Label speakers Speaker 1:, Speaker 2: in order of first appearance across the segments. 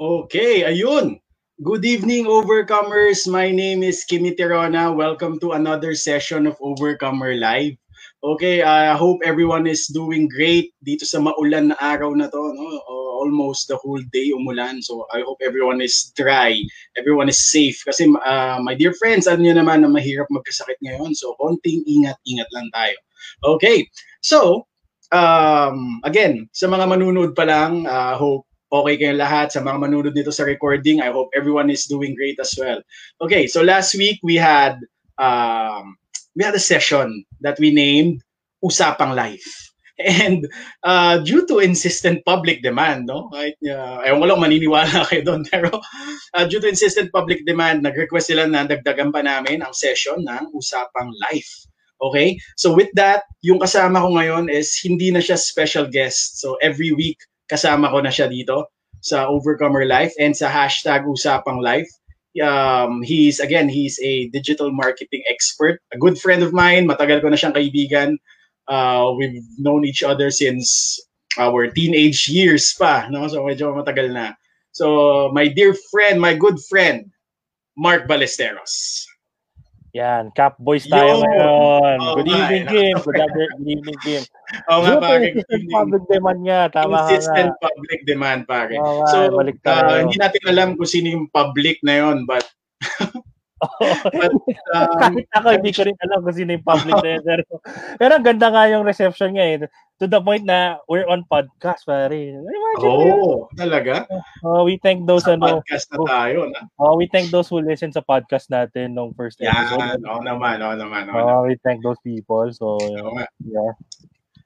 Speaker 1: Okay, ayun. Good evening, Overcomers. My name is Kimi Tirona. Welcome to another session of Overcomer Live. Okay, I hope everyone is doing great dito sa maulan na araw na to. No? Almost the whole day umulan. So I hope everyone is dry. Everyone is safe. Kasi uh, my dear friends, ano nyo naman na mahirap magkasakit ngayon. So konting ingat-ingat lang tayo. Okay, so um, again, sa mga manunood pa lang, uh, hope okay kayong lahat. Sa mga manunod dito sa recording, I hope everyone is doing great as well. Okay, so last week we had um, we had a session that we named Usapang Life. And uh, due to insistent public demand, no? Right, uh, ayaw ko lang maniniwala kayo doon, pero uh, due to insistent public demand, nag-request sila na dagdagan pa namin ang session ng Usapang Life. Okay? So with that, yung kasama ko ngayon is hindi na siya special guest. So every week, kasama ko na siya dito sa Overcomer Life and sa hashtag Usapang Life. Um, he's, again, he's a digital marketing expert, a good friend of mine, matagal ko na siyang kaibigan. Uh, we've known each other since our teenage years pa, no? so medyo matagal na. So, my dear friend, my good friend, Mark Ballesteros.
Speaker 2: Yan, Cap Boys tayo Yo! ngayon. Oh, good evening, Kim. Good, good evening, Kim.
Speaker 1: Oo nga, pare.
Speaker 2: Consistent public demand niya. Tama
Speaker 1: Consistent ka public demand, pare. Oh, so, uh, hindi natin alam kung sino yung public na yon but
Speaker 2: But, um, Kahit ako, hindi ko rin alam kung sino yung public na yun. Pero, pero ang ganda nga yung reception niya eh. To the point na we're on podcast, pare.
Speaker 1: Imagine oh, yun. talaga?
Speaker 2: Oh, we thank those
Speaker 1: sa ano. podcast na tayo. Na?
Speaker 2: Oh, we thank those who listen sa podcast natin nung first episode.
Speaker 1: Yan, oo oh, naman, oo oh, naman. Oh,
Speaker 2: oh, we thank those people. So, oh, yeah.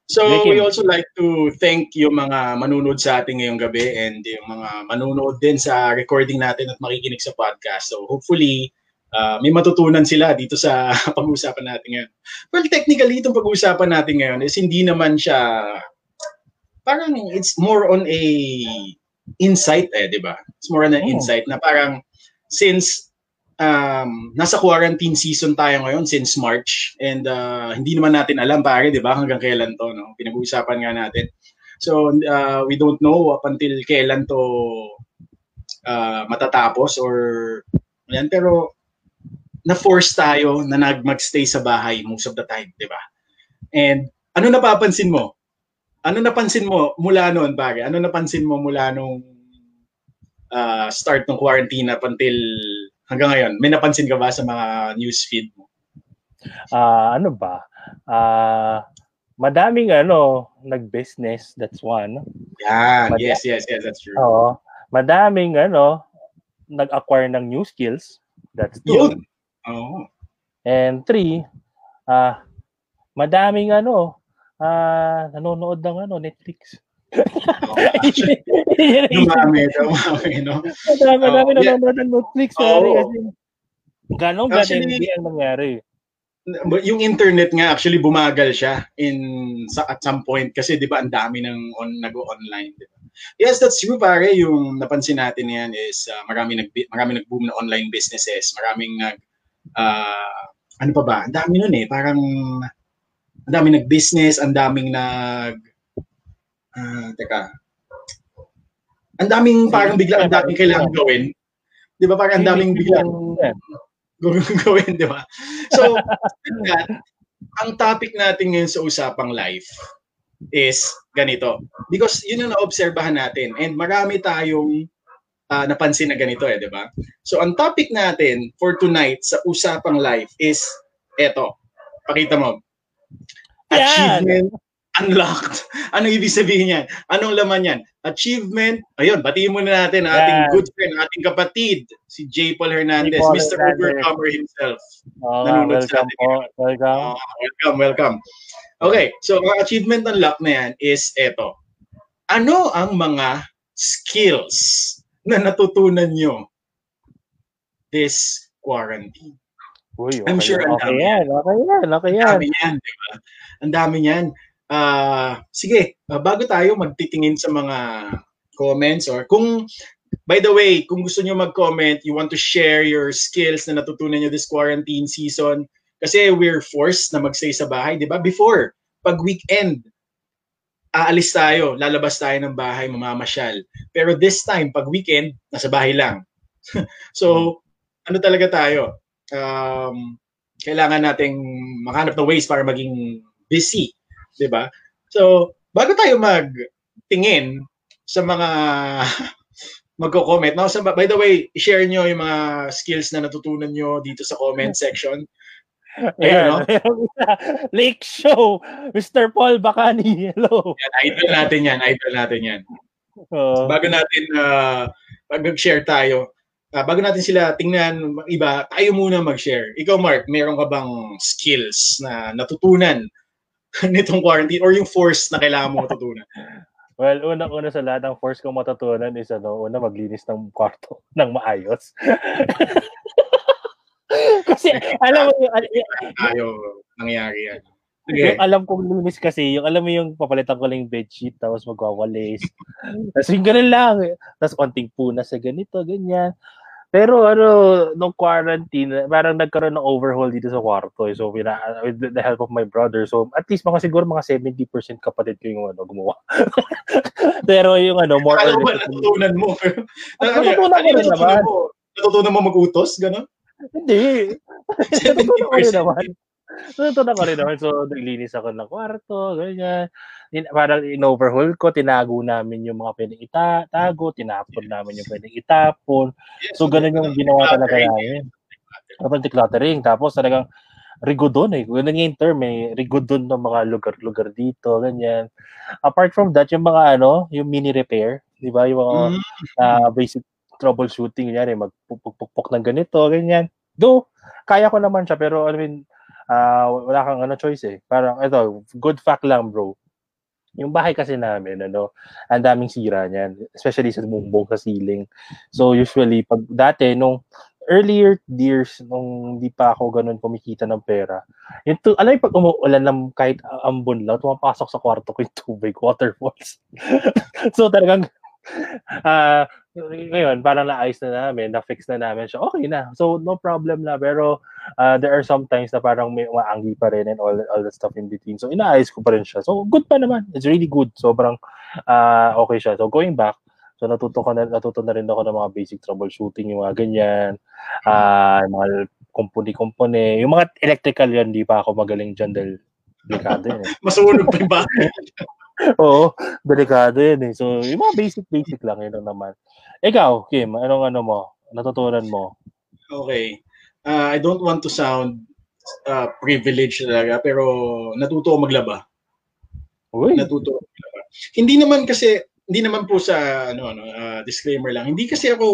Speaker 1: So we also like to thank yung mga manunod sa ating ngayong gabi and yung mga manunod din sa recording natin at makikinig sa podcast. So hopefully, uh, may matutunan sila dito sa pag-uusapan natin ngayon. Well, technically, itong pag-uusapan natin ngayon is hindi naman siya, parang it's more on a insight eh, di ba? It's more on an oh. insight na parang since um, nasa quarantine season tayo ngayon since March and uh, hindi naman natin alam pare, di ba, hanggang kailan to, no? Pinag-uusapan nga natin. So, uh, we don't know up until kailan to uh, matatapos or yan, pero na-force tayo na nag magstay sa bahay most of the time, di ba? And ano napapansin mo? Ano napansin mo mula noon, pare? Ano napansin mo mula nung uh, start ng quarantine up until hanggang ngayon? May napansin ka ba sa mga news feed mo?
Speaker 2: Uh, ano ba? Uh, madaming ano, nag-business, that's one.
Speaker 1: Yan, Mad- yes, yes, yes, that's true.
Speaker 2: Oo. Madaming ano, nag-acquire ng new skills, that's two. Yun.
Speaker 1: Oo.
Speaker 2: And three, ah uh, madaming ano, ah uh, nanonood ng ano, Netflix.
Speaker 1: dumami, dumami, no?
Speaker 2: Madami, madami oh, nanonood ng Netflix, oh. Sorry, kasi ganong ganun ang nangyari.
Speaker 1: Yung internet nga actually bumagal siya in sa at some point kasi 'di ba ang dami ng on nag-online, 'di ba? Yes, that's true pare. Yung napansin natin yan is uh, marami nag marami nag-boom na online businesses, maraming nag uh, ano pa ba? Ang dami nun eh. Parang ang daming nag-business, ang daming nag uh, teka. Ang daming parang bigla ang daming kailangan gawin. 'Di ba? Parang ang daming bigla gawin, 'di ba? So, that, ang topic natin ngayon sa usapang life is ganito. Because yun ang naobserbahan natin and marami tayong uh, napansin na ganito eh, di ba? So, ang topic natin for tonight sa Usapang Life is eto. Pakita mo. Achievement unlocked. Ano ibig sabihin yan? Anong laman yan? Achievement. Ayun, batiin muna natin ang ating yeah. good friend, ating kapatid, si J. Paul Hernandez, Paul Mr. Hernandez. Overcomer himself.
Speaker 2: Oh, welcome sa po. Welcome.
Speaker 1: Uh, welcome, welcome. Okay, so ang achievement unlock na yan is eto. Ano ang mga skills na natutunan nyo this quarantine?
Speaker 2: Uy, okay, I'm sure ang okay dami yan. Okay yan, okay yan. Ang dami
Speaker 1: yan, di ba? Ang dami yan. Uh, sige, uh, bago tayo magtitingin sa mga comments or kung By the way, kung gusto niyo mag-comment, you want to share your skills na natutunan niyo this quarantine season, kasi we're forced na mag-stay sa bahay, di ba? Before, pag weekend, aalis tayo, lalabas tayo ng bahay, mamamasyal. Pero this time, pag weekend, nasa bahay lang. so, ano talaga tayo? Um, kailangan nating makahanap ng ways para maging busy, 'di ba? So, bago tayo magtingin sa mga magko-comment. Now, by the way, share nyo yung mga skills na natutunan nyo dito sa comment section.
Speaker 2: Ayan, no? Lake Show, Mr. Paul Bacani, hello.
Speaker 1: Yan, idol natin yan, idol natin yan. Uh, bago natin, uh, pag share tayo, uh, bago natin sila tingnan iba, tayo muna mag-share. Ikaw, Mark, meron ka bang skills na natutunan nitong quarantine or yung force na kailangan mo matutunan?
Speaker 2: Well, unang-una sa lahat, ang force kong matutunan is ano, una maglinis ng kwarto ng maayos. Kasi alam mo yung
Speaker 1: tayo nangyayari yan.
Speaker 2: Okay. Yung alam kong linis kasi, yung alam mo yung papalitan ko lang yung bedsheet tapos magwawalis. tapos yung ganun lang. Tapos konting puna sa ganito, ganyan. Pero ano, nung quarantine, parang nagkaroon ng overhaul dito sa kwarto. Eh. So, pina, with the help of my brother. So, at least mga siguro mga 70% kapatid ko yung ano, gumawa. pero yung ano, more
Speaker 1: or less. natutunan mo. Pero, natutunan ko rin naman. Natutunan mo mag-utos, gano'n?
Speaker 2: Hindi. natutunan ko rin naman. Natutunan ko rin naman. So, naglinis ako ng kwarto, ganyan. In, parang in-overhaul ko, tinago namin yung mga pwedeng itago, tinapon namin yung pwedeng itapon. So, ganun yung ginawa talaga namin. Tapos decluttering. Tapos talagang rigodon eh. Ganun yung term eh. Rigodon ng mga lugar-lugar dito, ganyan. Apart from that, yung mga ano, yung mini repair, di ba? Yung mga mm. uh, basic troubleshooting, yan magpupukpok ng ganito, ganyan. Do, kaya ko naman siya, pero I mean, uh, wala kang ano choice eh. Parang ito, good fact lang bro. Yung bahay kasi namin, ano, ang daming sira niyan, especially sa bumbong sa ceiling. So usually pag dati nung earlier years nung hindi pa ako ganun kumikita ng pera. Yung to, alam mo pag umuulan ng kahit ambon lang, tumapasok sa kwarto ko yung tubig, waterfalls. so talagang uh, ngayon, parang naayos na namin, na-fix na namin siya, okay na. So, no problem na. Pero, uh, there are some times na parang may maanggi pa rin and all, all that stuff in between. So, inaayos ko pa rin siya. So, good pa naman. It's really good. Sobrang uh, okay siya. So, going back, so natuto ko na natuto na rin ako ng mga basic troubleshooting, yung mga ganyan, uh, mga kumpuni-kumpuni. Yung mga electrical yan, di pa ako magaling dyan dahil delikado yun. Eh.
Speaker 1: Masunog pa yung bahay.
Speaker 2: Oo, delikado yun eh. So, yung mga basic-basic lang, yun lang naman. Ikaw, Kim, anong ano mo? Natutunan mo?
Speaker 1: Okay. Uh, I don't want to sound uh, privileged talaga, pero natuto ako maglaba.
Speaker 2: Uy.
Speaker 1: Natuto ako maglaba. Hindi naman kasi, hindi naman po sa, ano, ano uh, disclaimer lang, hindi kasi ako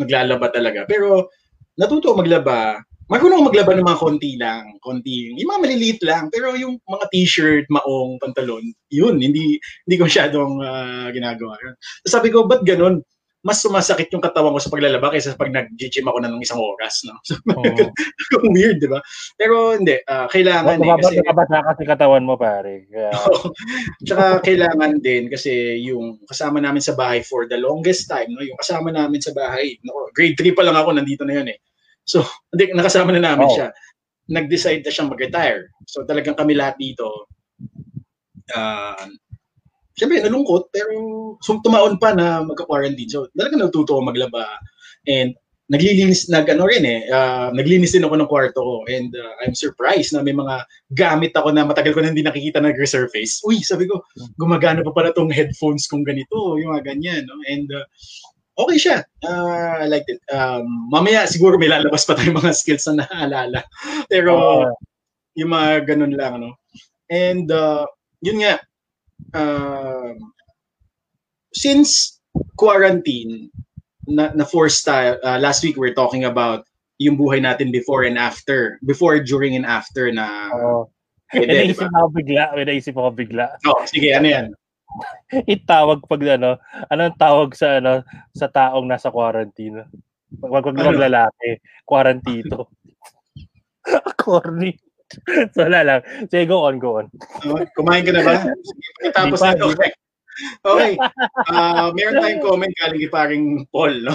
Speaker 1: naglalaba talaga. Pero natuto ako maglaba marunong maglaba ng mga konti lang, konti, yung mga maliliit lang, pero yung mga t-shirt, maong, pantalon, yun, hindi hindi ko masyadong uh, ginagawa. So sabi ko, ba't ganun? Mas sumasakit yung katawan ko sa paglalaba kaysa pag nag-gym ako na ng isang oras. No? So, oh. weird, di ba? Pero hindi, uh, kailangan
Speaker 2: oh, eh. Kasi, na kasi katawan mo, pare. Yeah.
Speaker 1: Tsaka kailangan din kasi yung kasama namin sa bahay for the longest time, no? yung kasama namin sa bahay, no? grade 3 pa lang ako, nandito na yun eh So, hindi, nakasama na namin oh. siya. Nag-decide na siyang mag-retire. So, talagang kami lahat dito, uh, Siyempre, nalungkot, pero so, tumaon pa na magka-quarantine. So, talagang natuto ako maglaba. And naglilinis, nag, ano rin eh, uh, naglinis din ako ng kwarto ko. And uh, I'm surprised na may mga gamit ako na matagal ko na hindi nakikita na resurface. Uy, sabi ko, gumagana pa pala tong headphones kong ganito, yung mga ganyan. No? And uh, okay siya. Uh, I like it. Um, mamaya siguro may lalabas pa tayong mga skills na naaalala. Pero uh, yung mga ganun lang, no? And uh, yun nga, uh, since quarantine, na, na force tayo, uh, last week we we're talking about yung buhay natin before and after. Before, during, and after na...
Speaker 2: Oh. May naisip diba? ako bigla. May naisip ako bigla.
Speaker 1: Oh, sige, ano yan?
Speaker 2: itawag pag ano, anong tawag sa ano sa taong nasa quarantine? Wag wag ano? lalaki, quarantito. Corny. so wala lang. Sige, go on, go on.
Speaker 1: Kumain ka na ba? Sige, tapos na. Okay. Okay. Uh, meron tayong comment galing kay paring Paul, no?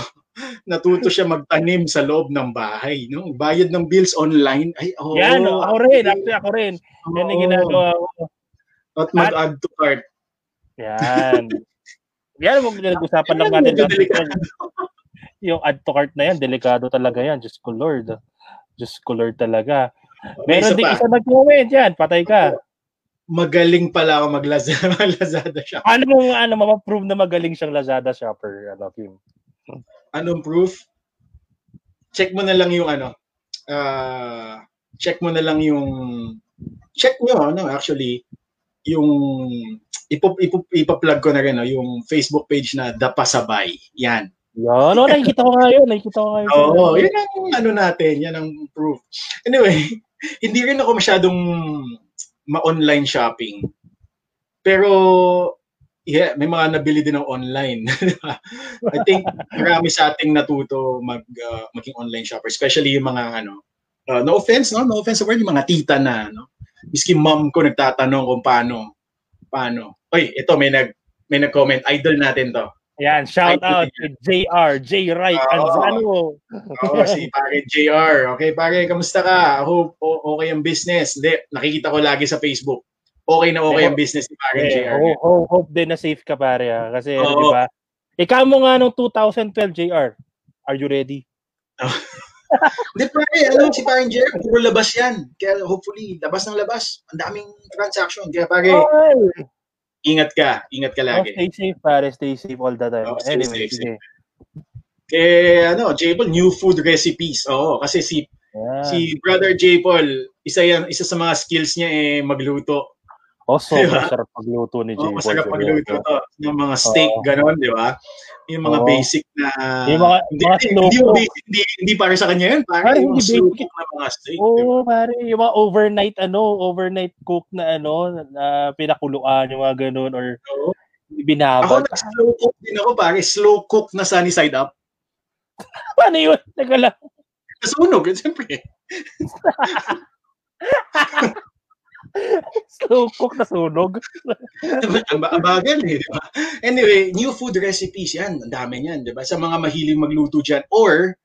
Speaker 1: Natuto siya magtanim sa loob ng bahay, no? Bayad ng bills online. Ay, oh.
Speaker 2: Yan, ako rin. Actually, ako rin. Yan ang ginagawa ko
Speaker 1: At mag-add to cart.
Speaker 2: Yan. yan mo pinag-usapan lang natin. yung add to cart na yan, delikado talaga yan. Diyos ko Lord. Diyos ko Lord talaga. Meron din isa nag-comment yan. Patay ka.
Speaker 1: Magaling pala ako mag-Lazada, Lazada shopper.
Speaker 2: Ano mo ano ma-prove na magaling siyang Lazada shopper? Ano, Kim?
Speaker 1: Anong proof? Check mo na lang yung ano. Uh, check mo na lang yung check nyo ano actually yung ipo, ipo, ipa-plug ko na rin no, yung Facebook page na Dapasabay. Yan.
Speaker 2: Yan, no, nakikita ko nga yun. Nakikita ko nga yun.
Speaker 1: Oo, oh, yun ang ano natin. Yan ang proof. Anyway, hindi rin ako masyadong ma-online shopping. Pero, yeah, may mga nabili din ng online. I think marami sa ating natuto mag, uh, maging online shopper. Especially yung mga, ano, uh, no offense, no? No offense sa word, yung mga tita na, no? Miski mom ko nagtatanong kung paano, paano. Oy, ito, may nag, may nag-comment. Idol natin to.
Speaker 2: Yan, shout out to JR, J. Wright, oh, Anzano.
Speaker 1: Oo, oh, si pare JR. Okay, pare, kamusta ka? Hope okay ang business. Hindi, nakikita ko lagi sa Facebook. Okay na okay ang business ni pare
Speaker 2: yeah, JR. Hope, hope, hope din na safe ka pare ha? Kasi oh, di ba? Ikaw mo nga nung 2012 JR. Are you ready?
Speaker 1: Hindi pare, ano si pare JR, puro labas yan. Kaya hopefully, labas ng labas. Ang daming transaction. Kaya pare, oh, ingat ka, ingat ka lagi.
Speaker 2: Oh, stay safe pare, stay safe all the time. Oh, anyway, safe, sige.
Speaker 1: Kay ano, J Paul, new food recipes. Oo, kasi si yeah. si brother J Paul, isa yan, isa sa mga skills niya eh magluto.
Speaker 2: Oh, so diba? masarap magluto ni J.
Speaker 1: Oh, masarap magluto to. Ng mga steak, oh. gano'n, di ba? Yung mga oh. basic na...
Speaker 2: Yung mga,
Speaker 1: hindi,
Speaker 2: mga
Speaker 1: slow hindi, basic, hindi, hindi para sa kanya yun. Pare yung slow cook na mga steak.
Speaker 2: Oo, oh, diba? pare. Yung mga overnight, ano, overnight cook na, ano, na pinakuluan, yung mga gano'n, or oh. binabad.
Speaker 1: Ako, nag-slow cook din ako, pare. Slow cook na sunny side up.
Speaker 2: Paano yun? Teka lang.
Speaker 1: Nasunog, siyempre.
Speaker 2: Slow cook na sunog.
Speaker 1: ang bagal eh, di ba? Anyway, new food recipes yan. Ang dami niyan, di ba? Sa mga mahiling magluto dyan. Or,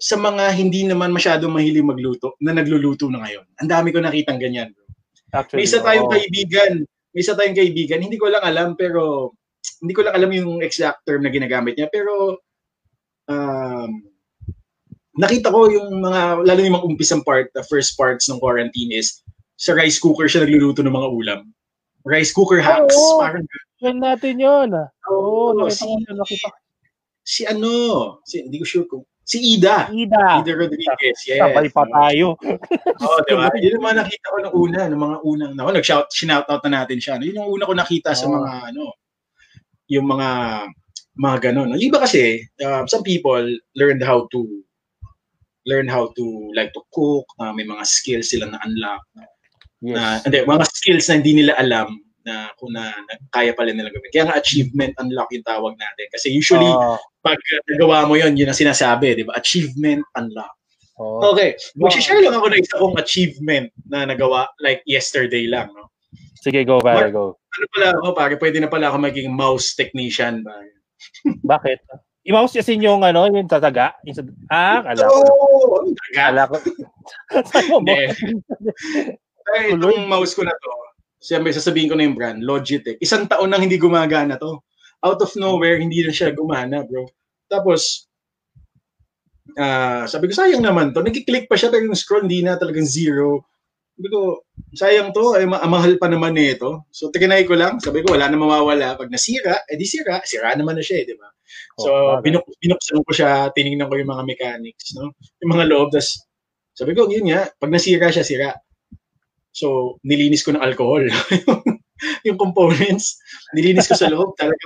Speaker 1: sa mga hindi naman masyadong mahiling magluto, na nagluluto na ngayon. Ang dami ko nakitang ganyan. Bro. Actually, may isa tayong oh. kaibigan. May isa tayong kaibigan. Hindi ko lang alam, pero hindi ko lang alam yung exact term na ginagamit niya. Pero, um, nakita ko yung mga, lalo yung mga umpisang part, the first parts ng quarantine is, sa rice cooker siya nagluluto ng mga ulam. Rice cooker hacks.
Speaker 2: Oo, parang yan natin yun. Oo,
Speaker 1: oh, si, nakita. si ano, si, hindi ko sure kung, si Ida.
Speaker 2: Ida.
Speaker 1: Ida Rodriguez, yes.
Speaker 2: Sabay pa tayo.
Speaker 1: Oo, oh, di ba? Yun yung mga nakita ko ng una, ng mga unang, ako, nag-shout, shinout out na natin siya. Yun yung una ko nakita oh. sa mga, ano, yung mga, mga ganun. Yung iba kasi, uh, some people learned how to, learn how to, like to cook, uh, may mga skills sila na unlock. Yes. Na, hindi, mga skills na hindi nila alam na kung na, na kaya pala nila gawin. Kaya nga achievement unlock yung tawag natin. Kasi usually, uh, pag nagawa mo yon yun ang sinasabi, di ba? Achievement unlock. Uh, okay. Mag-share lang ako ng isa kong achievement na nagawa like yesterday lang. No?
Speaker 2: Sige, go, pare, go.
Speaker 1: Ano pala ako, pare? Pwede na pala ako maging mouse technician, pare.
Speaker 2: Bakit? I-mouse kasi yung ano, yung tataga. Yung, ah, kala ko.
Speaker 1: Oh,
Speaker 2: kala ko. Saan mo?
Speaker 1: Ay, itong mouse ko na to, siyempre sasabihin ko na yung brand, Logitech. Isang taon nang hindi gumagana to. Out of nowhere, hindi na siya gumana, bro. Tapos, uh, sabi ko, sayang naman to. Nagkiklik pa siya, pero yung scroll, hindi na talagang zero. Sabi ko, sayang to, ay ma- mahal pa naman nito. So, tikinay ko lang. Sabi ko, wala na mawawala. Pag nasira, eh di sira. Sira naman na siya, eh, di ba? So, oh, binuk binuksan ko siya, tiningnan ko yung mga mechanics, no? Yung mga loob, tas sabi ko, yun nga, pag nasira siya, sira. So, nilinis ko ng alcohol. yung components, nilinis ko sa loob. Talaga,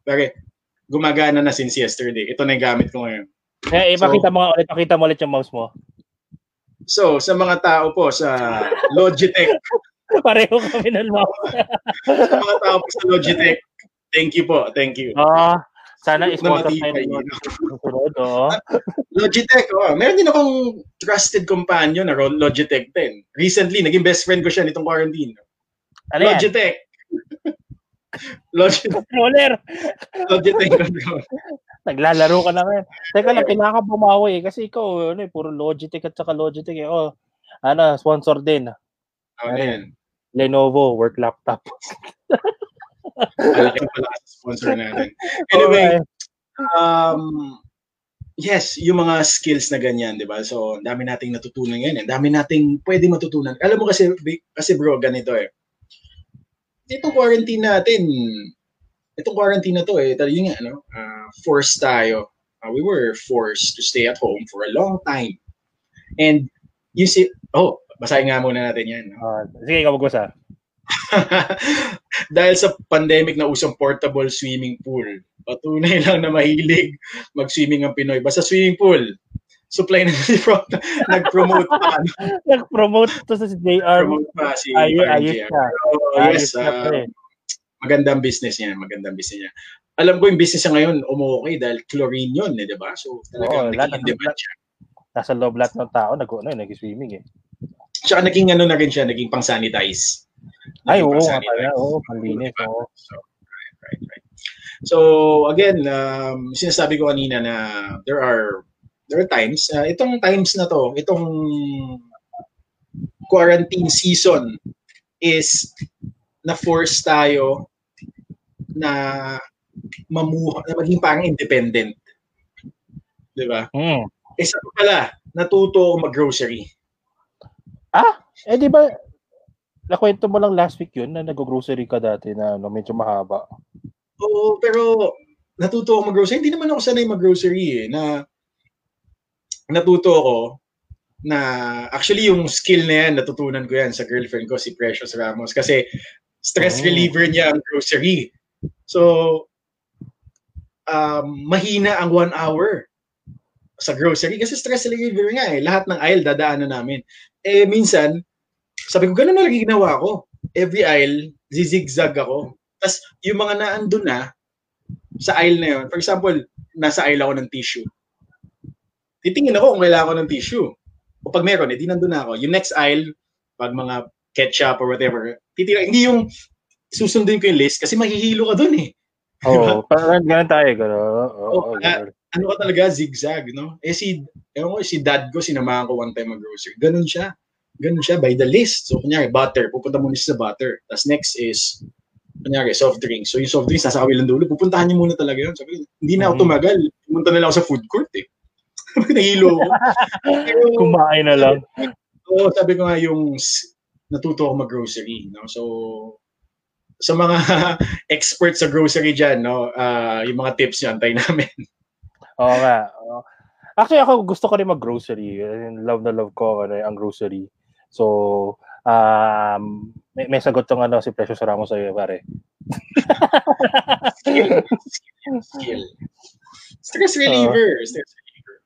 Speaker 1: pare, gumagana na since yesterday. Ito na yung gamit ko ngayon.
Speaker 2: Eh, ipakita so, mo ulit, pakita mo ulit yung mouse mo.
Speaker 1: So, sa mga tao po sa Logitech.
Speaker 2: Pareho kami ng mouse.
Speaker 1: sa mga tao po sa Logitech, thank you po, thank you.
Speaker 2: Ah, uh, sana sponsor tayo ng sunod.
Speaker 1: Logitech, oh. Meron din akong trusted companion na Logitech din. Recently, naging best friend ko siya nitong quarantine. Ano Logitech.
Speaker 2: Logitech. Controller.
Speaker 1: Logitech controller.
Speaker 2: Naglalaro ka na ngayon. Teka lang, kailangan ka bumawi eh. Kasi ikaw, ano eh, puro Logitech at saka Logitech eh. Oh, ano, sponsor din.
Speaker 1: Oh, ano yan?
Speaker 2: Lenovo work laptop.
Speaker 1: Malaki pala sa sponsor natin. Anyway, um, yes, yung mga skills na ganyan, di ba? So, dami nating natutunan ngayon. Ang dami nating pwede matutunan. Alam mo kasi, kasi bro, ganito eh. Itong quarantine natin, itong quarantine na to eh, talagang nga, ano, uh, forced tayo. Uh, we were forced to stay at home for a long time. And you see, oh, basahin nga muna natin yan. No?
Speaker 2: Uh, sige, ikaw magbasa.
Speaker 1: Dahil sa pandemic na usang portable swimming pool, patunay lang na mahilig mag-swimming ang Pinoy. Basta swimming pool, supply na si Pro, nag-promote pa.
Speaker 2: nag-promote to sa si JR.
Speaker 1: Promote pa si
Speaker 2: Ay, ayos ka.
Speaker 1: Oh, yes, uh, magandang business niya, magandang business niya. Alam ko yung business niya ngayon, umukay dahil chlorine yun, eh, di ba? So, talagang oh, naging demand siya.
Speaker 2: Nasa loob lahat ng tao, nag, ano, nag-swimming eh.
Speaker 1: Tsaka naging ano na rin siya, naging pang-sanitize.
Speaker 2: Ay, oo, nga pala. Oo, panlinis. Oo. So,
Speaker 1: right, right, right. So, again, um, sinasabi ko kanina na there are there are times, uh, itong times na to, itong quarantine season is na-force tayo na mamuha, na maging parang independent. Di ba?
Speaker 2: Mm.
Speaker 1: Eh, sa pala, natuto ako mag-grocery.
Speaker 2: Ah, eh di ba nakwento mo lang last week yun na nag-grocery ka dati na no, medyo mahaba.
Speaker 1: Oo, pero natuto ako mag-grocery. Hindi naman ako sanay mag-grocery eh. Na natuto ako na actually yung skill na yan, natutunan ko yan sa girlfriend ko, si Precious Ramos. Kasi stress oh. reliever niya ang grocery. So, um, mahina ang one hour sa grocery kasi stress reliever nga eh. Lahat ng aisle dadaanan namin. Eh, minsan, sabi ko, ganun na lagi ginawa ko. Every aisle, zigzag ako. Tapos, yung mga naandun na, sa aisle na yun, for example, nasa aisle ako ng tissue. Titingin ako kung kailangan ko ng tissue. O pag meron, edi eh, nandun na ako. Yung next aisle, pag mga ketchup or whatever, titingin, hindi yung susundin ko yung list kasi mahihilo ka dun eh.
Speaker 2: Oo, oh, parang ganun tayo. Ganun. Oh, oh, oh,
Speaker 1: uh, ano ka talaga, zigzag, no? Eh si, ewan ko, si dad ko, sinamahan ko one time mag-grocery. Ganun siya ganun siya by the list. So, kunyari, butter, pupunta muna sa butter. Tapos next is, kunyari, soft drinks. So, yung soft drinks, nasa kabilang dulo, pupuntahan niyo muna talaga yun. Sabi, hindi na ako mm-hmm. tumagal. Pumunta na lang ako sa food court eh. Nahilo ko.
Speaker 2: Kumain na lang.
Speaker 1: Oo, so, sabi ko nga yung natuto ako mag-grocery. No? So, sa mga experts sa grocery dyan, no, uh, yung mga tips nyo, antay namin.
Speaker 2: Oo nga. Actually, ako gusto ko rin mag-grocery. Love na love ko ano, ang grocery. So, um, may, may sagot tong ano, si Precious Ramos sa'yo, pare.
Speaker 1: skill. skill. Stress reliever. Uh, Stress reliever.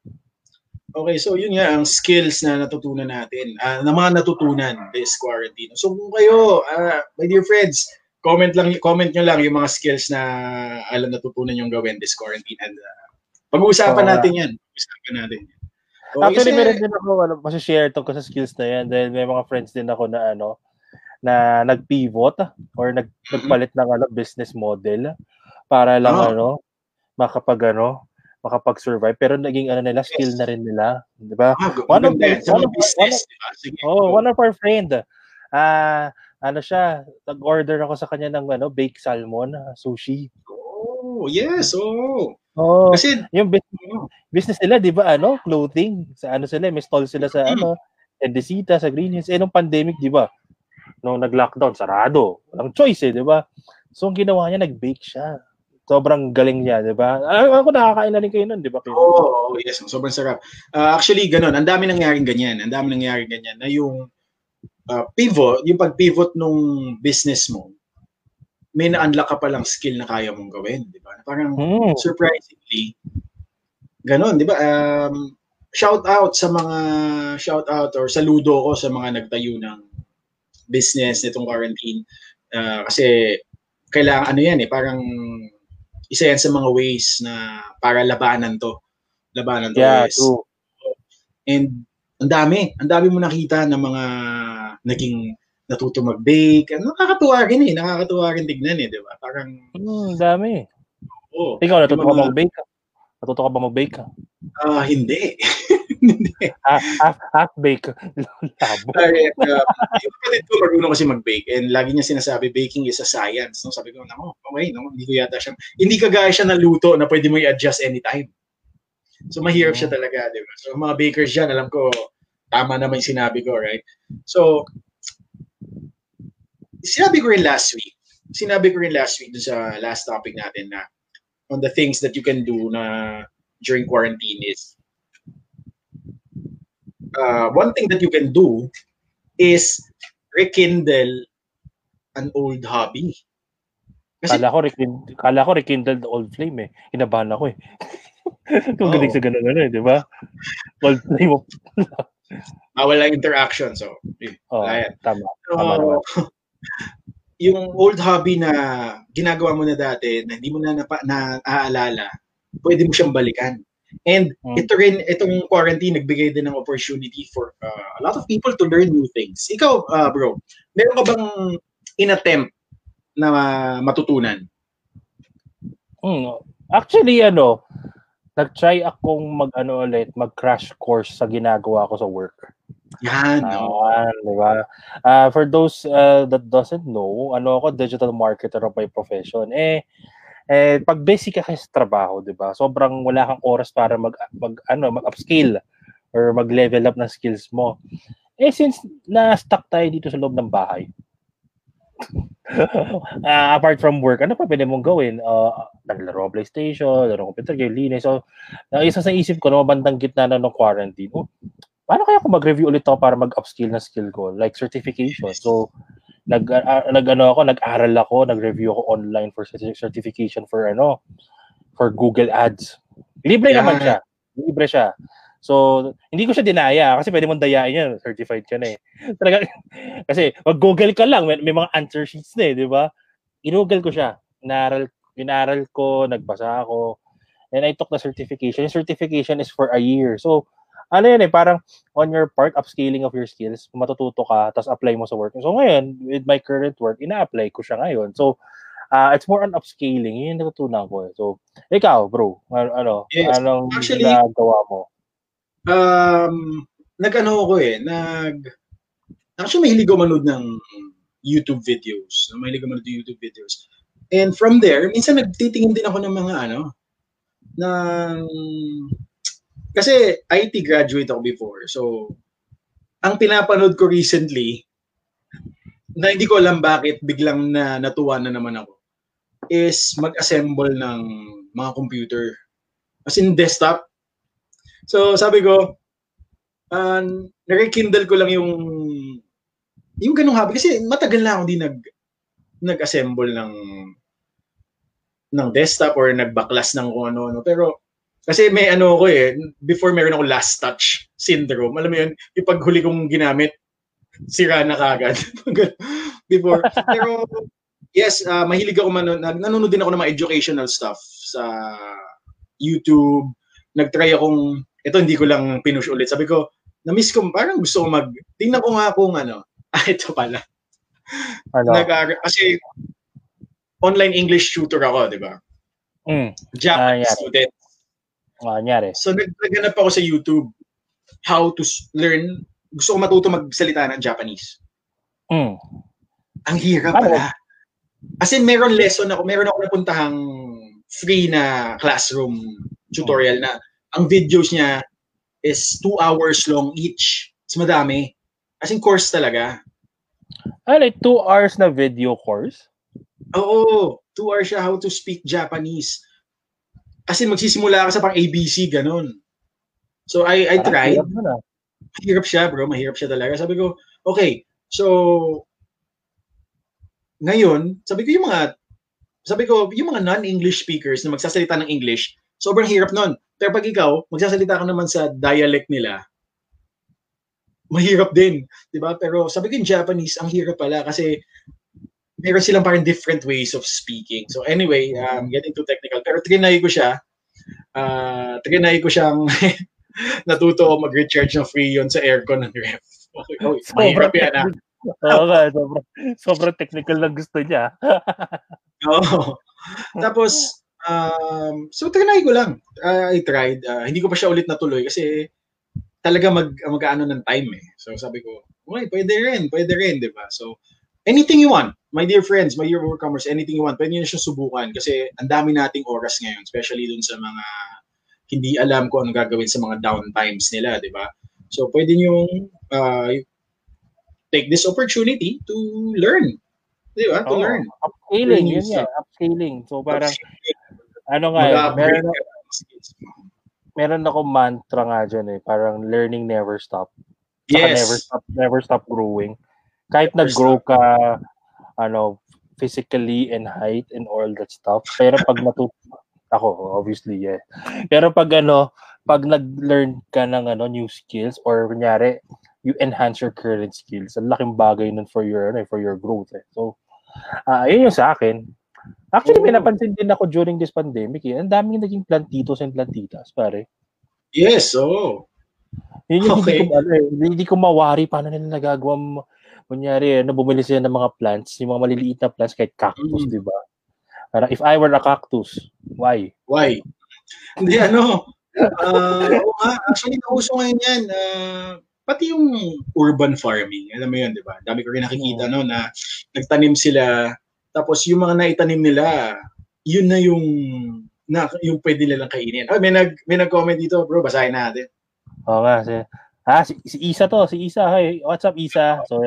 Speaker 1: Okay, so yun nga ang skills na natutunan natin, uh, na mga natutunan this quarantine. So kung kayo, uh, my dear friends, comment lang comment nyo lang yung mga skills na alam natutunan yung gawin this quarantine and uh, pag-uusapan uh, natin yan. Pag-uusapan natin yan.
Speaker 2: So, Actually, isa, meron din ako, ano, share to ko sa skills na yan. Dahil may mga friends din ako na, ano, na nag-pivot or nag, mm-hmm. nagpalit ng ano, business model para lang, oh. ano, makapag, ano, makapag-survive. Pero naging, ano nila, skill na rin nila. Di ba? Ah, one, of, one, one, of, business, one, of, oh, one of our friend, ah, uh, ano siya, nag-order ako sa kanya ng ano, baked salmon, sushi.
Speaker 1: Oh, yes, oh.
Speaker 2: Oh, kasi yung business, business nila, 'di ba, ano, clothing, sa ano sila, may stall sila sa ano, Endesita, sa Green Hills. Eh nung pandemic, 'di ba? Nung nag-lockdown, sarado. Walang choice eh, 'di ba? So ang ginawa niya, nag-bake siya. Sobrang galing niya, 'di ba? Ako nakakain na rin kayo noon, 'di ba?
Speaker 1: Oo, oh, yes, sobrang sarap. Uh, actually, ganun, ang dami nangyaring ganyan. Ang dami nangyaring ganyan na yung uh, pivot, yung pag-pivot nung business mo, may na-unlock ka palang skill na kaya mong gawin, di ba? Parang mm. surprisingly, ganun, di ba? Um, shout out sa mga, shout out or saludo ko sa mga nagtayo ng business nitong quarantine. Uh, kasi kailangan, ano yan eh, parang isa yan sa mga ways na para labanan to. Labanan to.
Speaker 2: Yeah, is, true.
Speaker 1: And ang dami, ang dami mo nakita ng mga naging natuto mag-bake. Ano, nakakatuwa rin eh. Nakakatuwa rin tignan eh, di ba? Parang...
Speaker 2: Hmm, dami. Oo. Ikaw, natuto ka mag-bake? Natuto ka ba mag-bake?
Speaker 1: Ah, uh, hindi.
Speaker 2: half, half, half bake. Labo.
Speaker 1: Ay, uh, yung kapatid ko marunong kasi mag-bake and lagi niya sinasabi baking is a science. No? Sabi ko, nako, okay, no? hindi ko yata siya, hindi kagaya siya ng luto na pwede mo i-adjust anytime. So mahirap siya mm. talaga, di ba? So mga bakers dyan, alam ko, tama naman yung sinabi ko, right? So, sinabi ko rin last week, sinabi ko rin last week sa last topic natin na on the things that you can do na during quarantine is uh, one thing that you can do is rekindle an old hobby.
Speaker 2: Kasi, kala ko, rekindle, kala ko rekindle the old flame eh. Inabahan ako eh. Kung oh. galing sa ganun ano eh, di ba? Old flame of...
Speaker 1: Bawal lang interaction, so. Eh,
Speaker 2: oh, yan. tama. So, tama naman.
Speaker 1: Yung old hobby na ginagawa mo na dati, na hindi mo na napa, naaalala, pwede mo siyang balikan. And hmm. ito rin, itong quarantine, nagbigay din ng opportunity for uh, a lot of people to learn new things. Ikaw, uh, bro, meron ka bang in-attempt na matutunan?
Speaker 2: Hmm. Actually, ano, nag-try akong mag-ano ulit, mag-crash course sa ginagawa ko sa work.
Speaker 1: Yan, no.
Speaker 2: Uh, di ba? Uh, for those uh, that doesn't know, ano ako, digital marketer of my profession. Eh, eh pag busy ka kasi sa trabaho, 'di ba? Sobrang wala kang oras para mag mag ano, mag-upskill or mag-level up ng skills mo. Eh since na-stuck tayo dito sa loob ng bahay. uh, apart from work, ano pa pwede mong gawin? Uh, naglaro PlayStation, laro computer game, linis. So, uh, isa sa isip ko, no, bandang gitna na ng quarantine, oh, paano kaya kung mag-review ulit ako para mag-upskill na skill ko? Like certification. So, nag, uh, nag ano ako, nag-aral ako, nag-review ako online for certification for ano, for Google Ads. Libre yeah. naman siya. Libre siya. So, hindi ko siya dinaya kasi pwede mong dayain yan. Certified ka na eh. Talaga, kasi wag Google ka lang, may, may mga answer sheets na eh, di ba? Inoogle ko siya. Inaral, inaral ko, nagbasa ako. And I took the certification. Yung certification is for a year. So, ano yan eh, parang on your part, upscaling of your skills, matututo ka, tapos apply mo sa work. So ngayon, with my current work, ina-apply ko siya ngayon. So, uh, it's more on upscaling. Yun yung natutunan ko. Eh. So, ikaw, bro, ano, yes. anong Actually, ginagawa mo?
Speaker 1: Um, nag-ano ako eh, nag, actually mahilig ako manood ng YouTube videos. Mahilig ako manood ng YouTube videos. And from there, minsan nagtitingin din ako ng mga ano, ng kasi IT graduate ako before. So, ang pinapanood ko recently, na hindi ko alam bakit biglang na natuwa na naman ako, is mag-assemble ng mga computer. As in desktop. So, sabi ko, uh, nare-kindle ko lang yung yung ganung hobby. Kasi matagal na ako di nag nag-assemble ng ng desktop or nagbaklas ng kung ano-ano. Pero kasi may ano ko eh, before meron ako last touch syndrome. Alam mo yun, yung paghuli kong ginamit, sira na kagad. before. Pero yes, uh, mahilig ako man, nanonood din ako ng mga educational stuff sa YouTube. Nagtry akong, ito hindi ko lang pinush ulit. Sabi ko, na-miss ko, parang gusto ko mag, tingnan ko nga kung ano, ah, ito pala. Ano? Nag, kasi online English tutor ako, di ba?
Speaker 2: Mm.
Speaker 1: Japanese ah, yeah. student.
Speaker 2: Ah, nyari.
Speaker 1: So naghanap ako sa YouTube how to learn. Gusto ko matuto magsalita ng Japanese.
Speaker 2: Mm.
Speaker 1: Ang hirap ano? pala. As in, meron lesson ako, meron ako napuntahang free na classroom tutorial na ang videos niya is two hours long each. It's madami. As in, course talaga.
Speaker 2: Ah, like two hours na video course?
Speaker 1: Oo. Two hours siya how to speak Japanese. Kasi magsisimula ka sa pang ABC, ganun. So, I, I tried. Ah. Mahirap siya, bro. Mahirap siya talaga. Sabi ko, okay, so, ngayon, sabi ko yung mga, sabi ko, yung mga non-English speakers na magsasalita ng English, sobrang hirap nun. Pero pag ikaw, magsasalita ka naman sa dialect nila, mahirap din, 'di ba? Pero sabi ko yung Japanese, ang hirap pala kasi meron silang parang different ways of speaking. So anyway, um, getting too technical. Pero trinay ko siya. Uh, trinay ko siyang natuto ako mag-recharge ng free yon sa aircon ng ref. Okay, oh, mahirap yan ah.
Speaker 2: Oo nga, sobrang, sobrang technical lang gusto niya.
Speaker 1: Oo. oh. Tapos, um, so trinay ko lang. Uh, I tried. Uh, hindi ko pa siya ulit natuloy kasi talaga mag mag-ano ng time eh. So sabi ko, okay, pwede rin, pwede rin, 'di ba? So anything you want, my dear friends, my dear overcomers, anything you want, pwede niyo siya subukan kasi ang dami nating oras ngayon, especially dun sa mga hindi alam ko ano gagawin sa mga downtimes nila, 'di ba? So pwede niyo uh, take this opportunity to learn. 'Di ba? To oh, learn.
Speaker 2: Upscaling, yun yan, upscaling. So parang upscaling. ano nga, eh, meron meron ako mantra nga dyan eh, parang learning never stop. Saka yes. never stop, never stop growing. Kahit nag-grow ka, ano, physically and height and all that stuff. Pero pag matu ako, obviously, yeah. Pero pag ano, pag nag-learn ka ng ano, new skills or kunyari, you enhance your current skills. Ang laking bagay nun for your, ano, for your growth. Eh. So, uh, yun yung sa akin. Actually, may napansin din ako during this pandemic. Eh. Ang daming naging plantitos and plantitas, pare.
Speaker 1: Yes, oo. Oh.
Speaker 2: Yun yung okay. hindi, ko, ano, eh, hindi ko mawari paano nila nagagawa kunyari, ano, bumili sila ng mga plants, yung mga maliliit na plants, kahit cactus, mm. di ba? Parang, if I were a cactus, why?
Speaker 1: Why? Hindi, ano, uh, nga, actually, nauso ngayon yan. Uh, pati yung urban farming, alam mo yun, di ba? Dami ko rin nakikita, no, na nagtanim sila tapos yung mga naitanim nila, yun na yung na yung pwede nilang kainin. Oh, may nag may nag-comment dito, bro, basahin natin.
Speaker 2: Oo nga, si, ah, si, si Isa to, si Isa. Hey, what's up, Isa? So,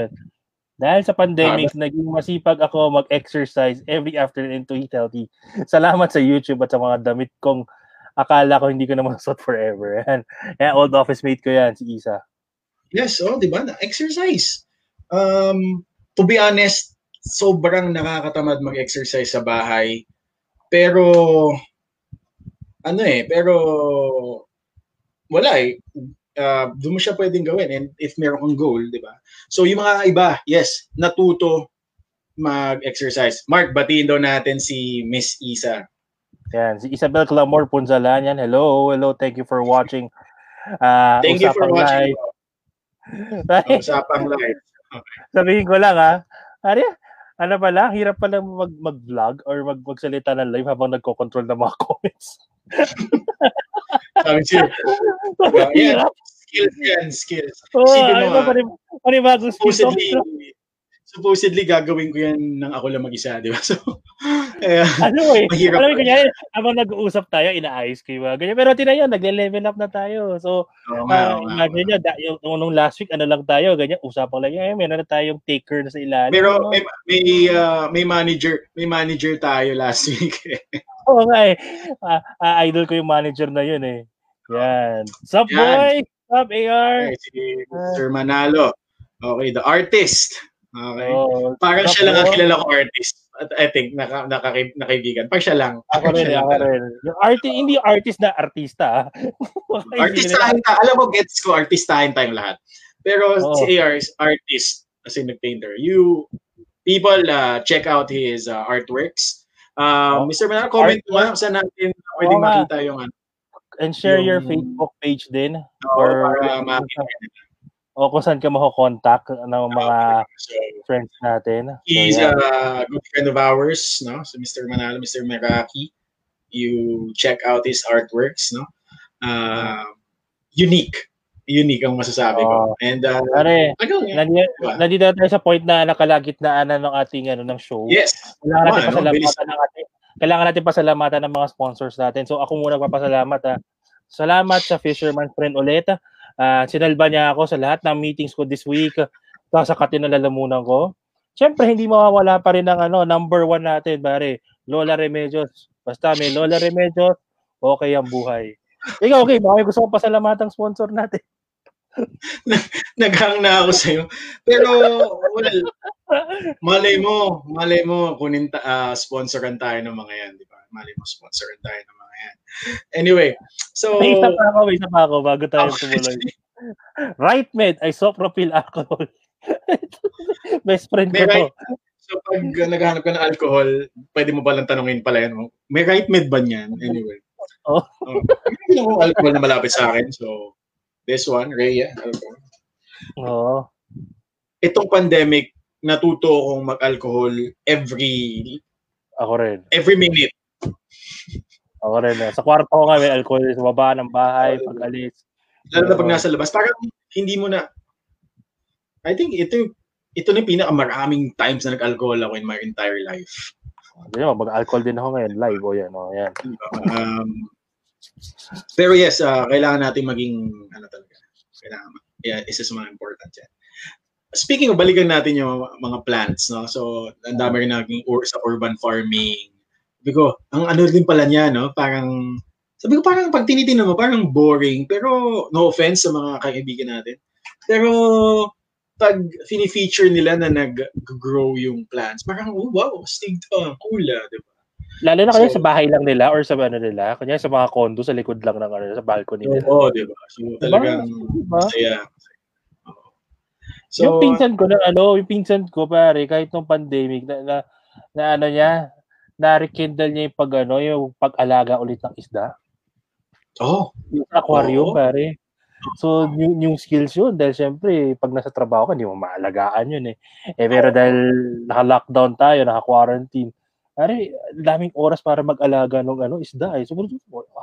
Speaker 2: dahil sa pandemic, ah, naging masipag ako mag-exercise every afternoon to eat healthy. Salamat sa YouTube at sa mga damit kong akala ko hindi ko na masot forever. Yan. Yan, old office mate ko yan, si Isa.
Speaker 1: Yes, oh, di ba? Exercise. Um, to be honest, sobrang nakakatamad mag-exercise sa bahay. Pero, ano eh, pero, wala eh. Uh, doon mo siya pwedeng gawin and if meron kang goal, di ba? So, yung mga iba, yes, natuto mag-exercise. Mark, batiin daw natin si Miss Isa.
Speaker 2: Yan, si Isabel Clamor Punzalan yan. Hello, hello, thank you for watching. Uh,
Speaker 1: thank you for watching. Live. Usapang live.
Speaker 2: Okay. Sabihin ko lang ha. Ari, ano pala, hirap pala mag, mag-vlog or mag magsalita ng live habang nagko-control ng mga comments.
Speaker 1: Sabi siya. Skills yan, skills.
Speaker 2: Oh, ano ba, panibagong skills.
Speaker 1: Supposedly, supposedly gagawin ko yan ng ako lang mag-isa, di ba? So,
Speaker 2: eh, ano eh, mahirap. Alam mo, kanya, habang nag-uusap tayo, inaayos ko yung ganyan. Pero tina yun, nagle-level up na tayo. So, oh, uh, nyo, da, yung, nung last week, ano lang tayo, ganyan, usapang lang yan, meron na tayong taker na sa ilalim.
Speaker 1: Pero no? may, may, uh, may manager, may manager tayo last week.
Speaker 2: Oo nga eh. Uh, uh, idol ko yung manager na yun eh. Yan. Sup, boy? Sup, AR?
Speaker 1: Okay, si Mr. Manalo. Okay, the artist. Okay. Oh, Parang siya lang ang kilala ko artist. At I think naka, naka, nakaibigan. Pag siya lang.
Speaker 2: Ako rin, ako rin. Yung artist, hindi artist na artista. Ah.
Speaker 1: artistahin ta. Alam mo, gets ko, artistahin tayong lahat. Pero oh. si AR is artist as in painter. You, people, uh, check out his uh, artworks. Uh, oh. Mr. Manar, comment mo nga saan natin pwede oh, makita yung ano.
Speaker 2: And share yung, your Facebook page din.
Speaker 1: Oh, for, para makita
Speaker 2: o kung saan ka mako-contact ng mga so, friends natin.
Speaker 1: He's so, yeah. a good friend of ours, no? So Mr. Manalo, Mr. Meraki. You check out his artworks, no? Uh, unique. Unique ang masasabi ko. And uh,
Speaker 2: Pare, nandito, diba? tayo sa point na nakalagitnaan na ng ating ano ng show.
Speaker 1: Yes.
Speaker 2: Kailangan natin pasalamatan ng ating kailangan natin pasalamatan ng mga sponsors natin. So ako muna magpapasalamat ha. Salamat sa Fisherman Friend ulit. Uh, sinalba niya ako sa lahat ng meetings ko this week. Sa katinalalamunan ko. Siyempre, hindi mawawala pa rin ang ano, number one natin, pare. Lola Remedios. Basta may Lola Remedios, okay ang buhay. Ikaw, okay, baka gusto ko pasalamatan sponsor natin.
Speaker 1: Naghang na ako sa'yo. Pero, well, malay mo, malay mo, kunin ta, uh, sponsoran tayo ng mga yan, di ba? Malay mo, sponsoran tayo ng mga. Anyway, so...
Speaker 2: May isa pa ako, may isa pa ako bago tayo okay. tumuloy. Right med, ay sopropyl alcohol. Best friend may ko right, to.
Speaker 1: So pag uh, naghahanap ka ng alcohol, pwede mo ba lang tanungin pala yan? May right med ba niyan? Anyway. Oh. oh. Hindi ako alcohol na malapit sa akin. So, this one, Rhea, alcohol.
Speaker 2: Oo. Oh.
Speaker 1: Itong pandemic, natuto akong mag-alcohol every
Speaker 2: ako rin.
Speaker 1: Every minute.
Speaker 2: Ako rin. Eh. Sa kwarto ko nga may alcohol sa baba ng bahay, pag alis.
Speaker 1: Lalo na pag nasa labas, parang hindi mo na, I think ito, ito na yung pinakamaraming times na nag-alcohol ako in my entire life.
Speaker 2: Hindi naman, mag-alcohol din ako ngayon, live, o yan, o yan.
Speaker 1: Um, pero yes, uh, kailangan natin maging, ano talaga, kailangan, yeah, isa sa mga important yan. Speaking of, balikan natin yung mga plants, no? So, ang dami rin naging ur- sa urban farming. Sabi ko, ang ano din pala niya, no? Parang, sabi ko parang pag tinitingnan mo, parang boring. Pero, no offense sa mga kaibigan natin. Pero, pag fini-feature nila na nag-grow yung plants, parang, oh, wow, stig to, cool, ah, di ba?
Speaker 2: Lalo na kaya so, sa bahay lang nila or sa ano nila, kanya sa mga condo sa likod lang ng ano, sa balcony nila.
Speaker 1: Oo, oh, di ba? So, talagang, diba? Saya.
Speaker 2: So, yung pinsan ko na ano, yung pinsan ko pare, kahit nung pandemic na, na, na ano niya, na-rekindle niya yung pag ano, yung pag-alaga ulit ng isda.
Speaker 1: Oh.
Speaker 2: Yung aquarium oh. pare. So, new, new skills yun. Dahil syempre, pag nasa trabaho ka, hindi mo maalagaan yun eh. Eh, pero dahil naka-lockdown tayo, naka-quarantine, Pare, daming oras para mag-alaga ng ano, isda eh. So,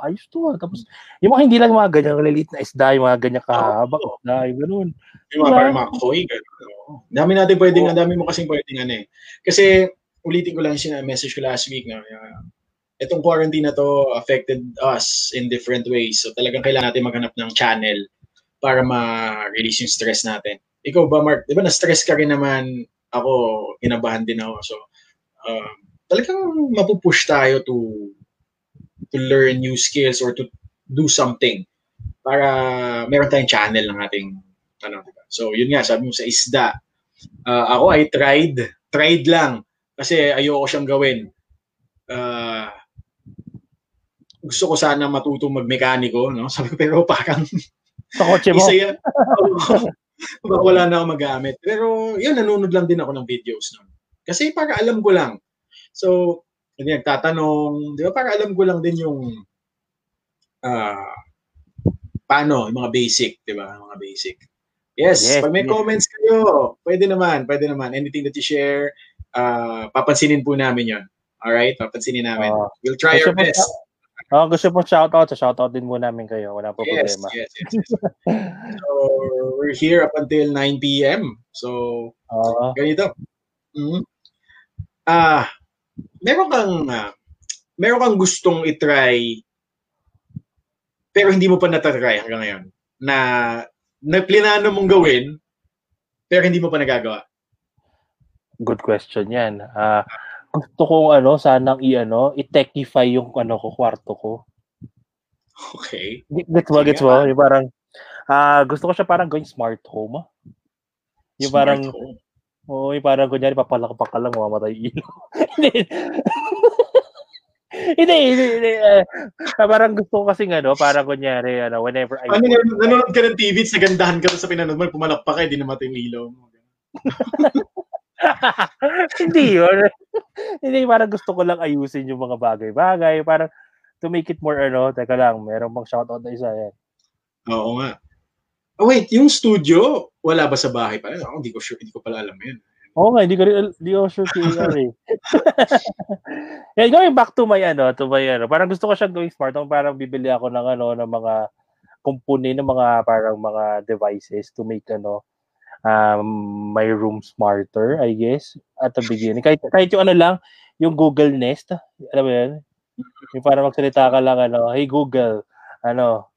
Speaker 2: ayos to ah. Tapos, yung mga hindi lang mga ganyang lilit na isda, yung mga ganyang kahaba, oh, isda, yung ganun.
Speaker 1: Yung mga parang mga koi, ganun. Dami natin pwedeng, oh. dami mo kasing pwedeng ano eh. Kasi, ulitin ko lang siya, message ko last week na, uh, itong quarantine na to affected us in different ways. So, talagang kailangan natin maghanap ng channel para ma-release yung stress natin. Ikaw ba, Mark? Di ba na-stress ka rin naman? Ako, inabahan din ako. So, um, talagang mapupush tayo to to learn new skills or to do something para meron tayong channel ng ating ano? So yun nga sabi mo sa isda. Uh, ako ay tried, tried lang kasi ayoko siyang gawin. Uh, gusto ko sana matuto magmekaniko, no? Sabi pero parang
Speaker 2: sa kotse mo.
Speaker 1: Isa yan. wala na ako magamit. Pero yun, nanonood lang din ako ng videos nun. Kasi para alam ko lang, So, hindi nagtatanong, di ba? Para alam ko lang din yung uh, paano, yung mga basic, di ba? Mga basic. Yes, yes pag may yes. comments kayo, pwede naman, pwede naman. Anything that you share, uh, papansinin po namin yon. Alright? Papansinin namin. Uh, we'll try our best.
Speaker 2: Oh, gusto mo shoutout, so shoutout din mo namin kayo. Wala po yes, problema.
Speaker 1: Yes, yes, yes. so, we're here up until 9 p.m. So, uh, ganito. Mm-hmm. Ah, meron kang uh, meron kang gustong i-try pero hindi mo pa natatry hanggang ngayon na na plinano mong gawin pero hindi mo pa nagagawa?
Speaker 2: Good question 'yan. Uh, gusto kong ano, sanang i-ano, i-techify yung ano ko, kwarto ko.
Speaker 1: Okay.
Speaker 2: Gets mo, gets mo? Yung parang, uh, gusto ko siya parang going smart home. Yung smart parang, home. Oo, yung parang kunyari papalakpak ka lang, mamamatay ilaw. hindi, hindi, hindi. Uh, parang gusto ko kasi ano, parang kunyari, ano, whenever I...
Speaker 1: Ano, nanonood ka ng TV, sa gandahan ka sa pinanood mo, pumalakpak ka, hindi namatay yung ilaw mo.
Speaker 2: hindi yun. hindi, parang gusto ko lang ayusin yung mga bagay-bagay. Parang to make it more, ano, teka lang, meron bang shoutout na isa yan.
Speaker 1: Oo nga. Oh, wait, yung studio, wala ba sa bahay pa? Ako, hindi ko sure, hindi ko pala alam yun.
Speaker 2: Oo nga, hindi ko rin, hindi ko sure kay eh. yeah, going back to my, ano, to my, ano, parang gusto ko siyang going smart. Parang bibili ako ng, ano, ng mga component, ng mga, parang mga devices to make, ano, um, my room smarter, I guess, at the beginning. Kahit, kahit yung ano lang, yung Google Nest, alam mo yun? Yung parang magsalita ka lang, ano, hey Google, ano,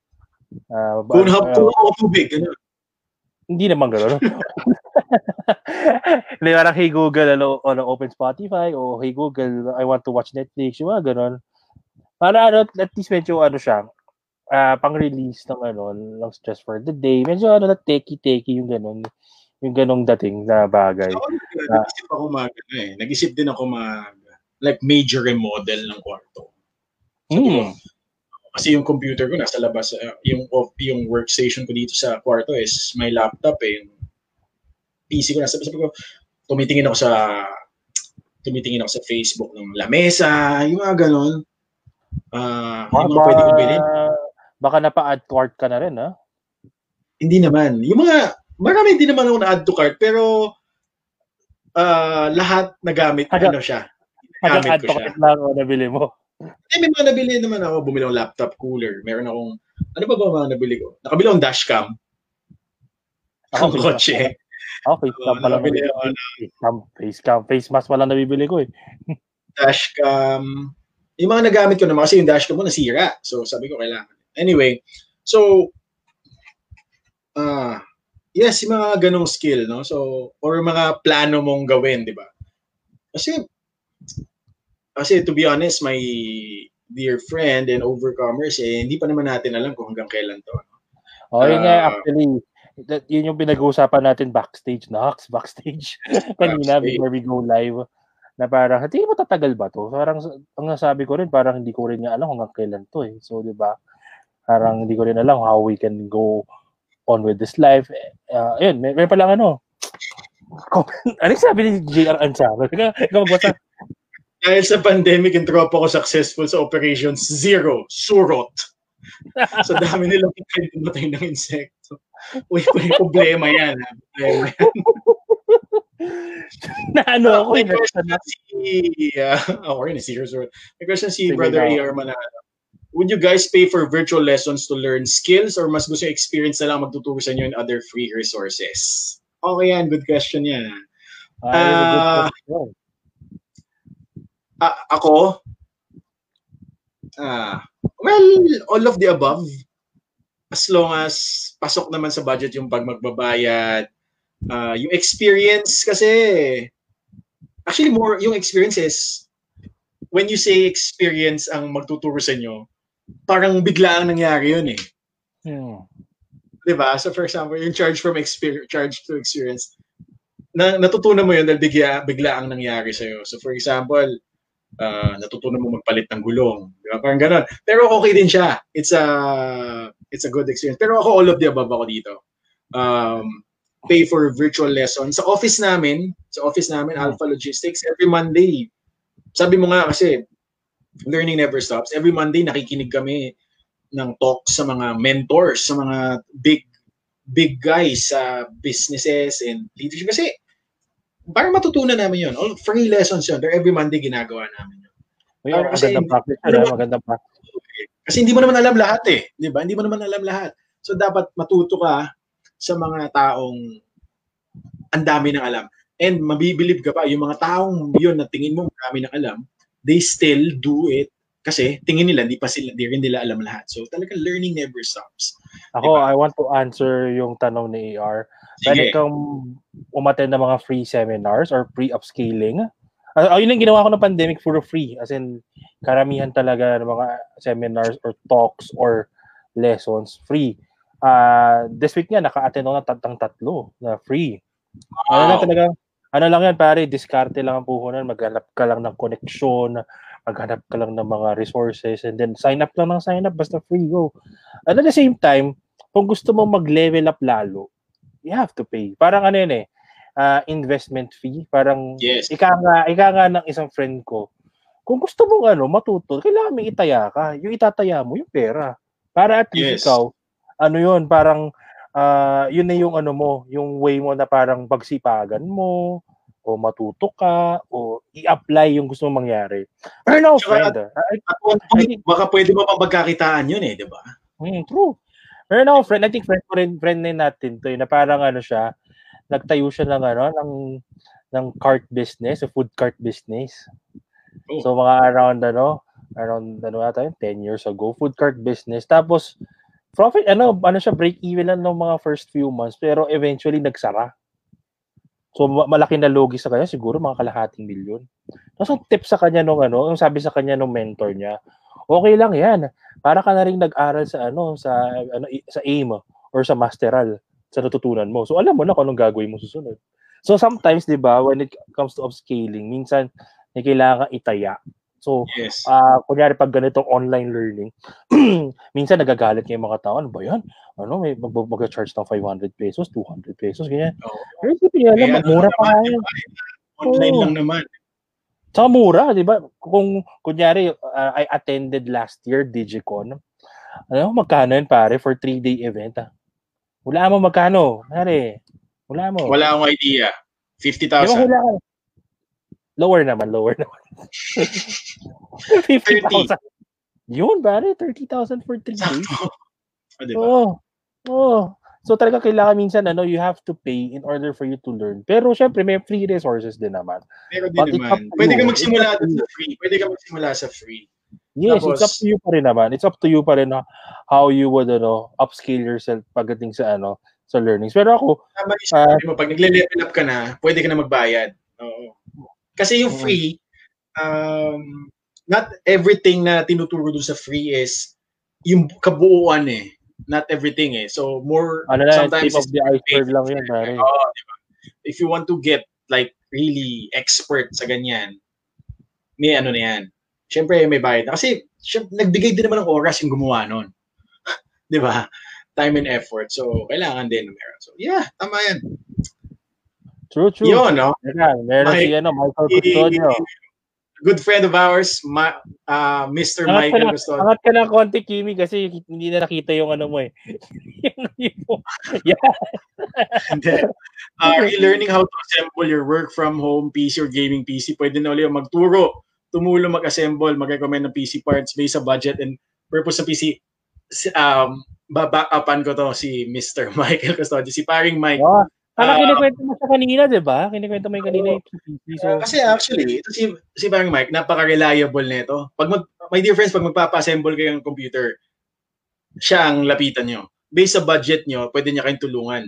Speaker 1: Uh, Kung uh, puno ako tubig, gano'n.
Speaker 2: Hindi naman gano'n. Hindi, parang, hey Google, ano, ano, open Spotify, o hey Google, I want to watch Netflix, yung mga gano'n. Para, ano, at least medyo, ano siya, uh, pang-release ng, ano, ng stress for the day. Medyo, ano, na takey-takey yung gano'n. Yung ganong dating na bagay. So,
Speaker 1: uh, nag-isip ako mag, ano, eh, nag-isip din ako mag, like, major remodel ng kwarto. So, mm. Kasi yung computer ko nasa labas, uh, yung yung workstation ko dito sa kwarto is my laptop eh. Yung PC ko nasa sabi ko, tumitingin ako sa tumitingin ako sa Facebook ng lamesa, yung mga ganon. Uh, yung mga pwede kong bilhin.
Speaker 2: Baka napa-add to cart ka na rin, ha?
Speaker 1: Hindi naman. Yung mga, marami din naman ako na-add to cart, pero uh, lahat nagamit, Haga, ano siya.
Speaker 2: Nagamit ko siya. lang o nabili mo.
Speaker 1: Eh, may mga nabili naman ako. Bumili ng laptop cooler. Meron akong Ano ba ba mga nabili ko? Nakabili akong dashcam.
Speaker 2: Ako,
Speaker 1: Ang kotse.
Speaker 2: Ako, face cam pala. nabibili
Speaker 1: ako.
Speaker 2: Face cam, face cam, face mask pala nabibili ko eh.
Speaker 1: dashcam. Yung mga nagamit ko naman kasi yung dashcam ko nasira. So sabi ko kailangan. Anyway, so ah yes, yung mga ganong skill, no? So or mga plano mong gawin, di ba? Kasi kasi to be honest, my dear friend and overcomers, eh, hindi pa naman natin alam kung hanggang kailan to. no?
Speaker 2: Oh, yun nga,
Speaker 1: Ah.
Speaker 2: actually, that, yun yung pinag-uusapan natin backstage, Nox, backstage. Kanina,
Speaker 1: Backstage.
Speaker 2: before we go live, na parang, hindi mo tatagal ba to? Parang, ang nasabi ko rin, parang hindi ko rin nga alam hanggang kailan to eh. So, di ba? Parang hindi ko rin alam how we can go on with this life. Uh, yun, may, may palang ano. ano yung sabi ni JR Ansaro? Ikaw, ikaw magbasa.
Speaker 1: Dahil sa pandemic, yung tropa ko successful sa operations zero, surot. so dami nilang tumatay ng insekto. Uy, may problema yan. Ha? Problema yan.
Speaker 2: na ano ako,
Speaker 1: May
Speaker 2: eh,
Speaker 1: question
Speaker 2: na-
Speaker 1: si, uh, ako rin, si Zero Zero. May question si
Speaker 2: Sige
Speaker 1: Brother. A.R. Manalo. Would you guys pay for virtual lessons to learn skills or mas gusto yung experience na lang magtuturo sa inyo in other free resources? Okay yan, good question yan.
Speaker 2: Ah,
Speaker 1: Ah,
Speaker 2: question.
Speaker 1: Ah, ako? Ah, well, all of the above. As long as pasok naman sa budget yung pag magbabayad. Ah, yung experience kasi, actually more, yung experience is, when you say experience ang magtuturo sa inyo, parang bigla ang nangyari yun eh.
Speaker 2: Hmm.
Speaker 1: 'di ba? So for example, yung charge from experience, charge to experience, na natutunan mo yun dahil bigla, bigla ang nangyari sa So for example, uh, natutunan mo magpalit ng gulong, 'di ba? Parang gano'n. Pero okay din siya. It's a it's a good experience. Pero ako all of the above ako dito. Um, pay for virtual lessons. Sa office namin, sa office namin,
Speaker 2: Hmm.
Speaker 1: Alpha Logistics, every Monday, sabi mo nga kasi, learning never stops. Every Monday, nakikinig kami ng talk sa mga mentors, sa mga big big guys sa businesses and leadership. Kasi, parang matutunan namin yun. All free lessons yun. They're every Monday ginagawa namin yun.
Speaker 2: Uy,
Speaker 1: Parang kasi-
Speaker 2: magandang practice
Speaker 1: ano
Speaker 2: magandang practice.
Speaker 1: Kasi hindi mo naman alam lahat eh. Di ba? Hindi mo naman alam lahat. So, dapat matuto ka sa mga taong ang dami ng alam. And mabibilib ka pa, yung mga taong yun na tingin mo marami ng alam, they still do it kasi tingin nila, di pa sila, di rin nila alam lahat. So, talaga learning never stops.
Speaker 2: Ako,
Speaker 1: Diba?
Speaker 2: I want to answer yung tanong ni AR. Pwede kang umattend ng mga free seminars or pre-upscaling. Uh, yun yung ginawa ko ng pandemic for free. As in, karamihan talaga ng mga seminars or talks or lessons free. Uh, this week nga, naka-attend ako ng tatlong tatlo na free. Ano lang
Speaker 1: Wow.
Speaker 2: talaga, ano lang yan pare, diskarte lang ang puhunan, maghanap ka lang ng connection, maghanap ka lang ng mga resources, and then sign up lang ng sign up, basta free go. And at the same time, kung gusto mo mag-level up lalo, you have to pay. Parang ano yun eh, ah, investment fee. Parang,
Speaker 1: Yes.
Speaker 2: ika nga, ika nga ng isang friend ko, kung gusto mong ano, matuto, kailangan may itaya ka. Yung itataya mo, yung pera. Para at
Speaker 1: Yes.
Speaker 2: least ikaw, ano yun, parang, ah, yun na yung ano mo, yung way mo na parang pagsipagan mo, o matuto ka, o i-apply yung gusto mong mangyari. Pero no, friend. ah, I,
Speaker 1: At one point, baka pwede mo pang pagkakitaan yun eh, di ba?
Speaker 2: Mm, true. Pero no, friend, I think friend ko rin, friend din natin to, eh, na parang ano siya, nagtayo siya ng ano, ng, ng cart business, a food cart business.
Speaker 1: Oh.
Speaker 2: So mga around ano, around ano ata yun, 10 years ago, food cart business. Tapos, profit, ano, ano siya, break even lang ng mga first few months, pero eventually nagsara. So ma- malaki na logi sa kanya, siguro mga kalahating milyon. Tapos ang tip sa kanya nung ano, yung sabi sa kanya nung mentor niya, okay lang yan. Para ka na rin nag-aral sa ano, sa ano sa AIM or sa masteral sa natutunan mo. So alam mo na kung anong gagawin mo susunod. So sometimes, 'di ba, when it comes to upscaling, minsan may kailangan itaya. So,
Speaker 1: Yes.
Speaker 2: ah kunyari pag ganitong online learning, minsan nagagalit yung mga tao, ano ba yan? Ano, may mag- mag-charge ng 500 pesos, 200 pesos, ganyan.
Speaker 1: Oo.
Speaker 2: Pero nyo,
Speaker 1: Eh,
Speaker 2: alam,
Speaker 1: ano
Speaker 2: mura pa
Speaker 1: naman,
Speaker 2: yan.
Speaker 1: Online lang naman.
Speaker 2: Tsaka mura, di ba? Kung, kunyari, uh, I attended last year, Digicon. Ano, magkano yun, pare, for three-day event, ah? Wala mo magkano, pare. Wala mo.
Speaker 1: Wala akong idea.
Speaker 2: Di
Speaker 1: 50,000.
Speaker 2: ba wala ka? Lower naman, lower naman. 50,000. Yun, pare, 30,000 for three days.
Speaker 1: Sakto. Oh, diba?
Speaker 2: Oo. Oo. So talaga kailangan minsan ano, you have to pay in order for you to learn. Pero syempre may free resources din naman.
Speaker 1: Pero din naman. Pwede ka magsimula sa free. Pwede ka magsimula sa free.
Speaker 2: Yes, Tapos, it's up to you pa rin naman. It's up to you pa rin how you would ano, upscale yourself pagdating sa ano, sa learnings. Pero ako,
Speaker 1: tama uh, mo, pag nagle-level up ka na, pwede ka na magbayad. Oo. Kasi yung free, um, not everything na tinuturo dun sa free is yung kabuuan eh not everything eh. So more
Speaker 2: ano na, sometimes tip of the iceberg lang yun, pare.
Speaker 1: Oh, diba? If you want to get like really expert sa ganyan, may ano na yan. Siyempre may bayad na. Kasi syempre, nagbigay din naman ng oras yung gumawa nun. 'Di ba? Time and effort. So kailangan din meron. So yeah, tama yan.
Speaker 2: True, true.
Speaker 1: Yun, no?
Speaker 2: Meron, meron si ano, Michael Custodio
Speaker 1: good friend of ours, Ma, uh, Mr. Angat Michael
Speaker 2: Gusto. Angat ka ng konti, Kimi, kasi hindi na nakita yung ano mo eh.
Speaker 1: yeah. then, uh, learning how to assemble your work from home PC or gaming PC. Pwede na ulit magturo, tumulo mag-assemble, mag-recommend ng PC parts based sa budget and purpose sa PC. Um, babackupan ko to si Mr. Michael Custodio, si paring Mike.
Speaker 2: Wow. Parang uh, kinikwento mo sa kanina, di ba? Kinikwento mo yung kanina yung PPP.
Speaker 1: So, uh, kasi actually, ito si, si parang Mike, napaka-reliable nito. Pag mag, may difference, pag magpapa-assemble kayo ng computer, siya ang lapitan nyo. Based sa budget nyo, pwede niya kayong tulungan.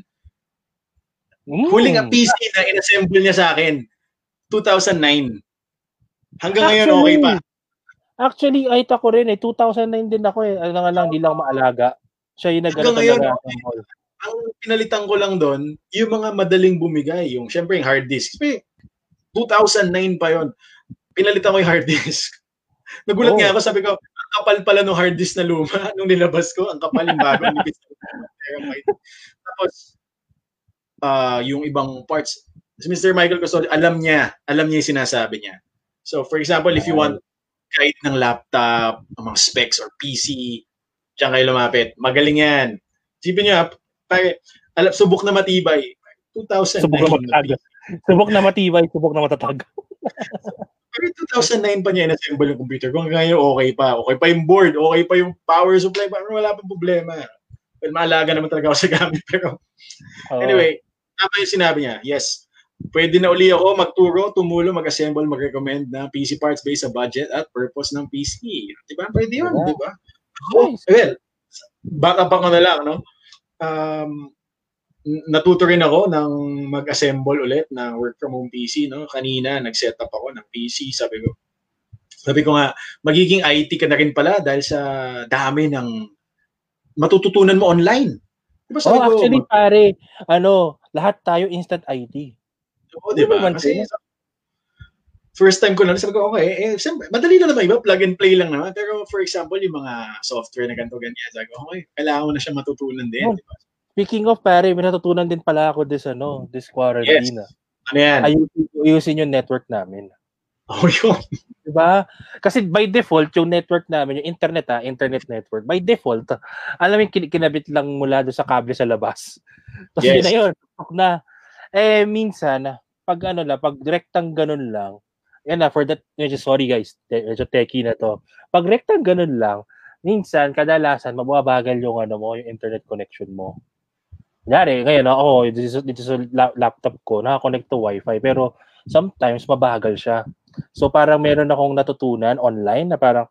Speaker 1: Mm. Huling PC na inassemble niya sa akin, 2009. Hanggang actually, ngayon, okay pa.
Speaker 2: Actually, ay ko rin eh. 2009 din ako eh. Ano nga lang, hindi lang maalaga. Siya yung nag-ano
Speaker 1: talaga. Okay ang pinalitan ko lang doon, yung mga madaling bumigay, yung syempre yung hard disk. Kasi 2009 pa yon. Pinalitan ko yung hard disk. Nagulat oh. nga ako, sabi ko, ang kapal pala ng hard disk na luma nung nilabas ko, ang kapal yung bago. Tapos, uh, yung ibang parts, si Mr. Michael Custodio, alam niya, alam niya yung sinasabi niya. So, for example, if you want guide ng laptop, mga specs or PC, diyan kayo lumapit. Magaling yan. Sipin niyo, Pare, alam, subok na matibay. 2009.
Speaker 2: Subok na matatag. subok na matibay, subok na matatag.
Speaker 1: Pero 2009 pa niya in-assemble yung computer. Kung ngayon okay pa. Okay pa yung board. Okay pa yung power supply. Parang wala pang problema. Well, maalaga naman talaga ako sa gamit. Pero oh. anyway, tama yung sinabi niya. Yes, pwede na uli ako magturo, tumulo, mag-assemble, mag-recommend na PC parts based sa budget at purpose ng PC. Diba? Pwede yun, yeah. diba? Oh, well, baka pa ko na lang, no? Um, natuto rin ako ng mag-assemble ulit ng work from home PC. No? Kanina, nag-set up ako ng PC. Sabi ko, sabi ko nga, magiging IT ka na rin pala dahil sa dami ng matututunan mo online.
Speaker 2: Diba sabi oh, ko, actually, mag- pare, ano, lahat tayo instant IT.
Speaker 1: Oo, di ba? Kasi, first time ko na, sabi ko, okay, eh, siyempre, madali na naman iba, plug and play lang naman. Pero for example, yung mga software na ganito, ganyan, sabi ko, okay, kailangan mo na siya matutunan din. Oh, diba?
Speaker 2: Speaking of, pare, may natutunan din pala ako this, ano, this quarantine. Yes.
Speaker 1: Ah. Ano yan?
Speaker 2: Ayusin, ayusin yung network namin.
Speaker 1: Oh, yun.
Speaker 2: Diba? Kasi by default, yung network namin, yung internet ha, ah, internet network, by default, alam mo, kin- kinabit lang mula doon sa kable sa labas. Tapos yes. yun na yun, na. Eh, minsan, pag ano lang, pag direktang ganun lang, yan na, for that, medyo sorry guys, medyo techy na to. Pag rectang ganun lang, minsan, kadalasan, mababagal yung ano mo, yung internet connection mo. Kunyari, ngayon ako, dito, dito sa laptop ko, nakakonect to wifi, pero sometimes mabagal siya. So parang meron akong natutunan online na parang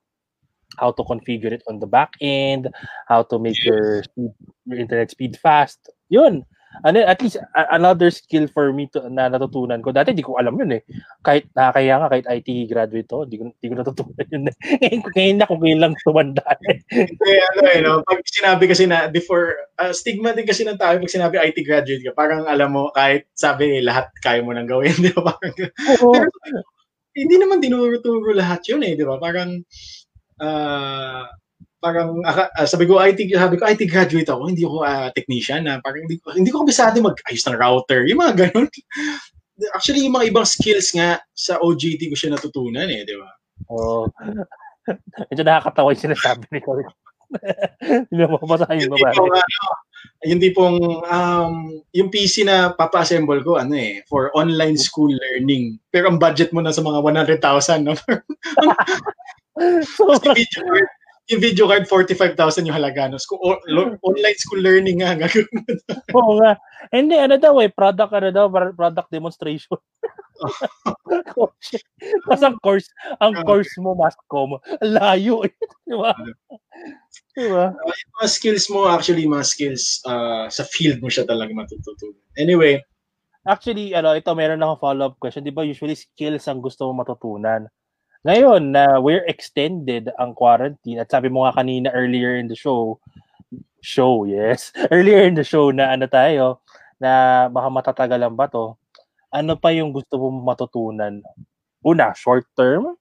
Speaker 2: how to configure it on the back end, how to make your, speed, your internet speed fast. Yun ano, at least uh, another skill for me to, na natutunan ko. Dati di ko alam yun eh. Kahit nakakaya nga, kahit IT graduate to, di ko, di ko natutunan yun eh. ngayon, ngayon na kung ngayon lang tumanda eh.
Speaker 1: Hindi, ano eh, no? pag sinabi kasi na before, uh, stigma din kasi ng tao pag sinabi IT graduate ka, parang alam mo, kahit sabi eh, lahat kaya mo nang gawin, di ba? Parang, Oo. pero hindi naman tinuro-turo lahat yun eh, di ba? Parang, uh, parang uh, sabi ko IT sabi ko IT graduate ako. Hindi ako uh, technician na uh, parang hindi ko hindi ko kabisado mag-ayos ng router yung mga ganun. Actually yung mga ibang skills nga sa OJT ko siya natutunan eh di ba?
Speaker 2: Oh medyo nakakatawa yung sinasabi ni Cory hindi mo mapasahin mo ba
Speaker 1: yung tipong um, yung PC na papa-assemble ko ano eh for online school learning. Pero ang budget mo na sa mga 100,000 no?
Speaker 2: So,
Speaker 1: yung video card, 45,000 yung halaga. No? School, online school learning nga.
Speaker 2: Oo nga. Hindi, ano daw eh, product, ano daw, product demonstration. Tapos ang course, ang course mo, Mascom, layo eh. Di ba?
Speaker 1: Diba? Uh, yung mga skills mo, actually, mga skills uh, sa field mo siya talaga matututunan. Anyway.
Speaker 2: Actually, ano, ito, meron akong follow-up question. Di ba, usually skills ang gusto mo matutunan. Ngayon, na uh, we're extended ang quarantine, at sabi mo nga kanina earlier in the show, show, yes, earlier in the show na ano tayo, na baka matatagalan ba to, ano pa yung gusto mo matutunan? Una, short term,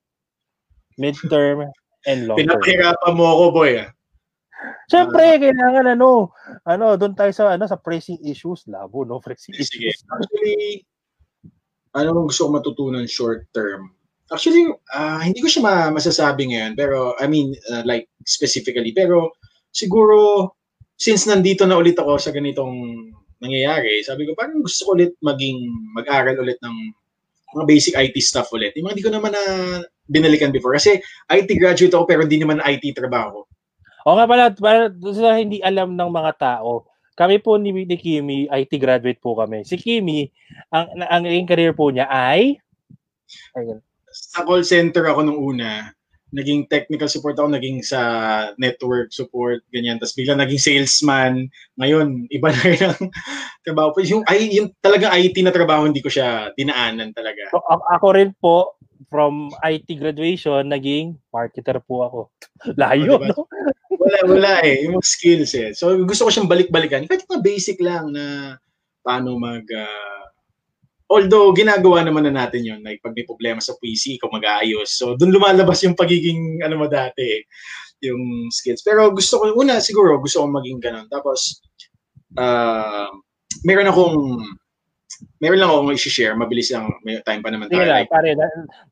Speaker 2: mid term, and long term.
Speaker 1: Pinapahirapan mo ako, boy. Ah.
Speaker 2: Siyempre, uh, kailangan ano, ano, doon tayo sa ano sa pressing issues, labo, no? Pressing sige. issues.
Speaker 1: Actually, ano gusto ko matutunan short term? Actually, uh, hindi ko siya ma- masasabi ngayon, pero I mean, uh, like specifically, pero siguro since nandito na ulit ako sa ganitong nangyayari, sabi ko parang gusto ko ulit maging mag-aral ulit ng mga basic IT stuff ulit. Yung mga hindi ko naman na binalikan before. Kasi IT graduate ako pero hindi naman IT trabaho.
Speaker 2: O nga pala, para sa hindi alam ng mga tao, kami po ni, ni Kimi, IT graduate po kami. Si Kimi, ang, ang, ang career po niya ay...
Speaker 1: Ayun sa call center ako nung una, naging technical support ako, naging sa network support, ganyan. Tapos bigla naging salesman. Ngayon, iba na rin ang trabaho. Yung, ay, yung talagang IT na trabaho, hindi ko siya dinaanan talaga.
Speaker 2: So, ako rin po, from IT graduation, naging marketer po ako. Layo, oh, diba? no?
Speaker 1: wala, wala eh. Yung skills eh. So, gusto ko siyang balik-balikan. Kahit mga basic lang na paano mag... Uh, Although, ginagawa naman na natin yon like pag may problema sa PC, ikaw mag-aayos. So, doon lumalabas yung pagiging, ano mo dati, yung skills. Pero gusto ko, una siguro, gusto ko maging ganun. Tapos, uh, meron akong, meron lang akong i-share, mabilis lang, may time pa naman
Speaker 2: tayo. Like, pare,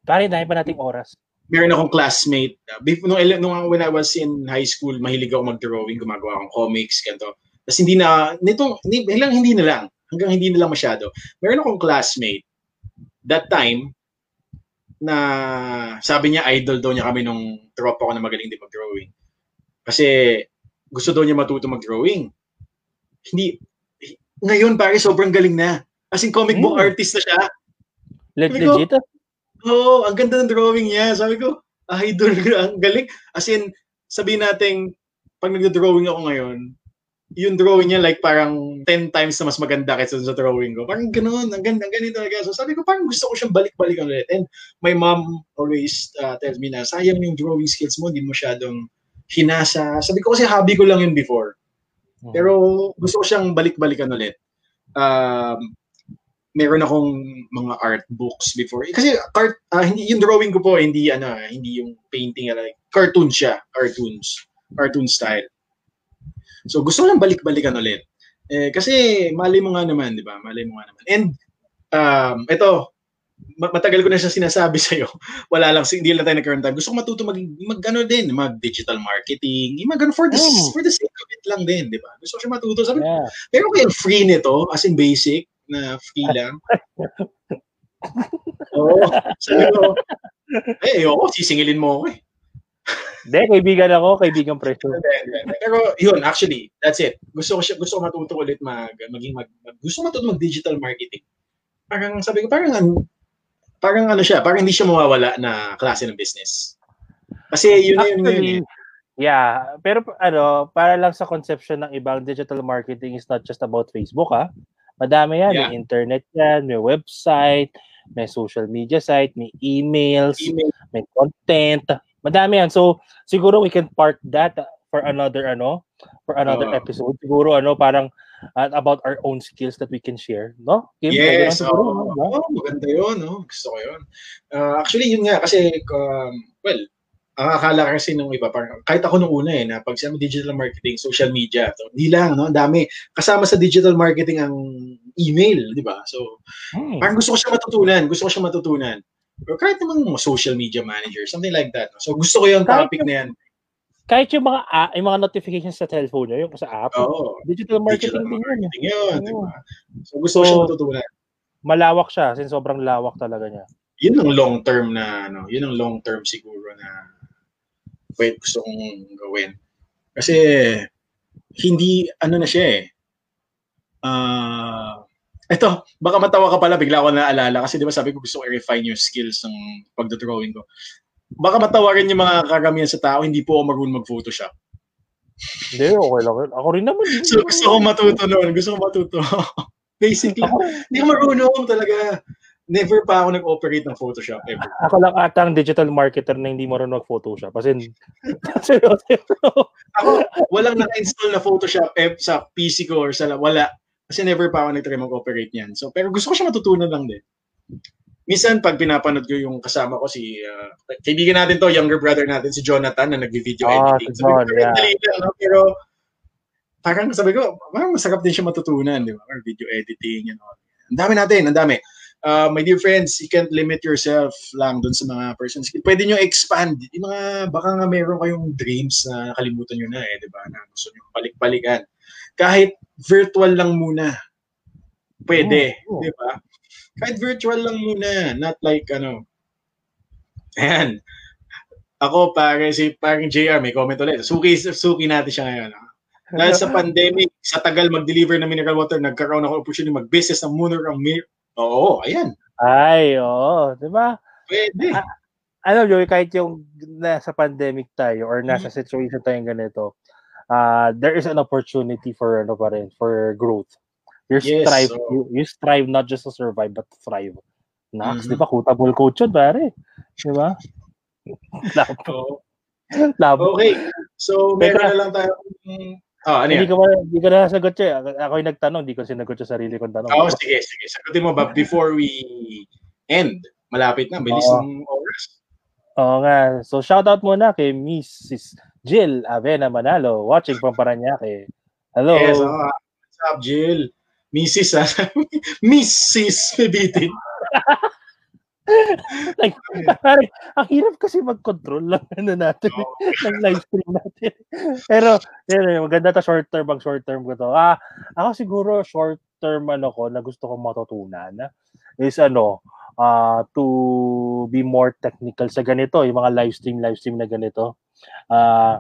Speaker 2: pare, dahil pa nating oras.
Speaker 1: Meron akong classmate, uh, nung, nung when I was in high school, mahilig ako mag-drawing, gumagawa akong comics, ganito. Tapos hindi na, nitong, hindi, hindi na lang hanggang hindi nila masyado. Meron akong classmate that time na sabi niya idol daw niya kami nung tropa ko na magaling din mag-drawing. Kasi gusto daw niya matuto mag-drawing. Hindi, ngayon pare sobrang galing na. As in comic book mm. artist na siya.
Speaker 2: Let legit?
Speaker 1: Oo, oh, ang ganda ng drawing niya. Sabi ko, idol, ang galing. As in, sabihin natin, pag nagdo-drawing ako ngayon, yung drawing niya like parang 10 times na mas maganda kaysa sa drawing ko. Parang ganoon, ang ganda, ang ganito talaga. So sabi ko, parang gusto ko siyang balik-balikan ulit. And my mom always uh, tells me na, sayang yung drawing skills mo, hindi mo masyadong hinasa. Sabi ko kasi hobby ko lang yun before. Hmm. Pero gusto ko siyang balik-balikan ulit. Um, meron akong mga art books before. Kasi art, uh, hindi yung drawing ko po hindi ano, hindi yung painting like cartoon siya, cartoons, cartoon style. So gusto ko lang balik-balikan ulit. Eh, kasi mali mo nga naman, di ba? Mali mo nga naman. And um, ito, matagal ko na siya sinasabi sa iyo. Wala lang, hindi lang tayo nagkaroon time. Gusto ko matuto mag, mag ano din, mag digital marketing, mag ano, for the, mm. for the sake of it lang din, di ba? Gusto ko siya matuto. Sabi, yeah. pero kaya free nito, as in basic, na free lang. Oo. oh, sabi ko, eh, ayoko, sisingilin mo ako eh.
Speaker 2: Hindi, kaibigan ako, kaibigan preso.
Speaker 1: Pero yun, actually, that's it. Gusto ko siya, gusto ko matuto ulit mag, maging mag, mag gusto matuto mag digital marketing. Parang sabi ko, parang parang ano siya, parang hindi siya mawawala na klase ng business. Kasi yun yun, yun, yun,
Speaker 2: Yeah, pero ano, para lang sa conception ng ibang digital marketing is not just about Facebook, ah. Madami yan, yeah. may internet yan, may website, may social media site, may emails, Email. may content, Madami yan. So, siguro we can park that for another ano, for another uh, episode. Siguro ano, parang uh, about our own skills that we can share, no?
Speaker 1: Kim, yes, siguro, oh, no? oh, maganda 'yon, no? Gusto ko 'yon. Uh, actually, yun nga kasi um, well, ang akala kasi nung iba, parang, kahit ako nung una eh, na pag sinabi digital marketing, social media, so, hindi lang, no? Ang dami. Kasama sa digital marketing ang email, di ba? So, hmm. parang gusto ko siya matutunan. Gusto ko siya matutunan. Or kahit naman mga social media manager, something like that. So gusto ko yung topic na yan.
Speaker 2: Kahit yung mga uh, yung mga notifications sa cellphone nyo, yung sa app,
Speaker 1: oh,
Speaker 2: digital marketing
Speaker 1: digital
Speaker 2: din
Speaker 1: yun. yun diba? So gusto so, ko siya matutunan.
Speaker 2: Malawak siya, since sobrang lawak talaga niya.
Speaker 1: Yun ang long term na, ano, yun ang long term siguro na pwede gusto kong gawin. Kasi hindi ano na siya eh. Ah, uh, ito, baka matawa ka pala, bigla ako naalala kasi di ba sabi ko gusto ko i-refine yung skills ng pagdodrawing ko. Baka matawa rin yung mga karamihan sa tao, hindi po ako marunong mag-photoshop.
Speaker 2: Hindi, okay lang. Ako rin naman.
Speaker 1: so, gusto ko matuto noon. Gusto ko matuto. Basically, hindi ko marunong talaga. Never pa ako nag-operate ng Photoshop ever.
Speaker 2: Ako lang ata ang digital marketer na hindi marunong mag-Photoshop. As in,
Speaker 1: ako, walang naka-install na Photoshop eh, sa PC ko or sa wala. Kasi never pa ako nag-try mag-operate niyan. So, pero gusto ko siya matutunan lang din. Minsan, pag pinapanood ko yung kasama ko, si, uh, kaibigan natin to, younger brother natin, si Jonathan, na nag-video
Speaker 2: oh,
Speaker 1: editing.
Speaker 2: Si John,
Speaker 1: sabi ko, yeah. lang, no? pero parang sabi ko, parang masarap din siya matutunan, di ba? Or video editing, you know. Ang dami natin, ang dami uh, my dear friends, you can't limit yourself lang dun sa mga persons. Pwede nyo expand. Yung mga, baka nga meron kayong dreams na nakalimutan nyo na eh, di ba? Na gusto nyo balik-balikan. Kahit virtual lang muna. Pwede, oh, oh. di ba? Kahit virtual lang muna. Not like, ano, ayan. Ako, pare, si parang JR, may comment ulit. Suki, suki natin siya ngayon. Ha? Dahil sa pandemic, sa tagal mag-deliver ng mineral water, nagkaroon ako opportunity mag-business ng Mooner ang Oo, ayan.
Speaker 2: Ay, oo. Di ba?
Speaker 1: Pwede.
Speaker 2: Ah, alam nyo, kahit yung nasa pandemic tayo or nasa mm. situation tayong ganito, uh, there is an opportunity for ano pa rin, for growth. You yes, strive, so... you, you strive not just to survive, but to thrive. Nax, mm-hmm. di ba? Quotable coach yun, pare. Di ba?
Speaker 1: Labo. Labo. Okay. So, meron na lang tayo
Speaker 2: Oh, ano hindi ka hindi ka na nasagot siya. Ako yung nagtanong, hindi ko sinagot sa sarili kong tanong.
Speaker 1: Oo, oh, sige, sige. Sagutin mo ba before we end? Malapit na, bilis ng oras.
Speaker 2: Oo nga. So, shout out muna kay Mrs. Jill Avena Manalo, watching from Paranaque. Hello.
Speaker 1: Yes, oh, what's up, Jill? Mrs. Ha? Mrs. Bibitin.
Speaker 2: like, parang, ang hirap kasi mag-control lang ano natin, oh. ng live stream natin. Pero, yun, maganda ta short term, bang short term ko to. Ah, ako siguro short term ano ko na gusto kong matutunan is ano, uh, to be more technical sa ganito, yung mga live stream, live stream na ganito. Uh,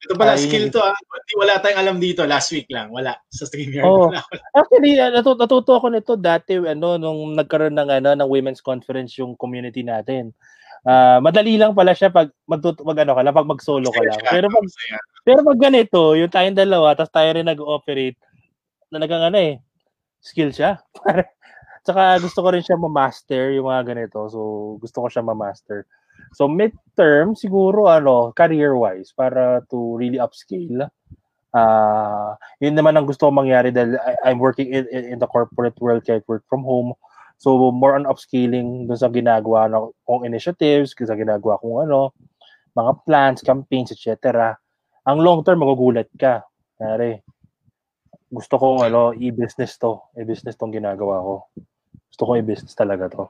Speaker 1: ito pala, ay, skill to ah. Wala tayong alam dito. Last week lang. Wala. Sa StreamYard.
Speaker 2: Oh. Wala, wala. Actually, natuto, natuto ako nito dati, ano, nung nagkaroon ng, ano, ng women's conference yung community natin. Uh, madali lang pala siya pag magtut mag ano ka lang, pag mag-solo ka lang. Pero pag, pero pag ganito, yung tayong dalawa, tapos tayo rin nag-ooperate, na nagang ano eh, skill siya. Tsaka gusto ko rin siya ma-master yung mga ganito. So, gusto ko siya ma-master. So midterm siguro ano career-wise para to really upscale. Uh, yun naman ang gusto ko mangyari dahil I, I'm working in, in the corporate world kaya work from home. So more on upscaling dun sa ginagawa ng kong initiatives, sa ginagawa kong ano, mga plans, campaigns, etc. Ang long term magugulat ka. Kaya gusto kong ano, i-business to. I-business tong ginagawa ko. Gusto ko i-business talaga to.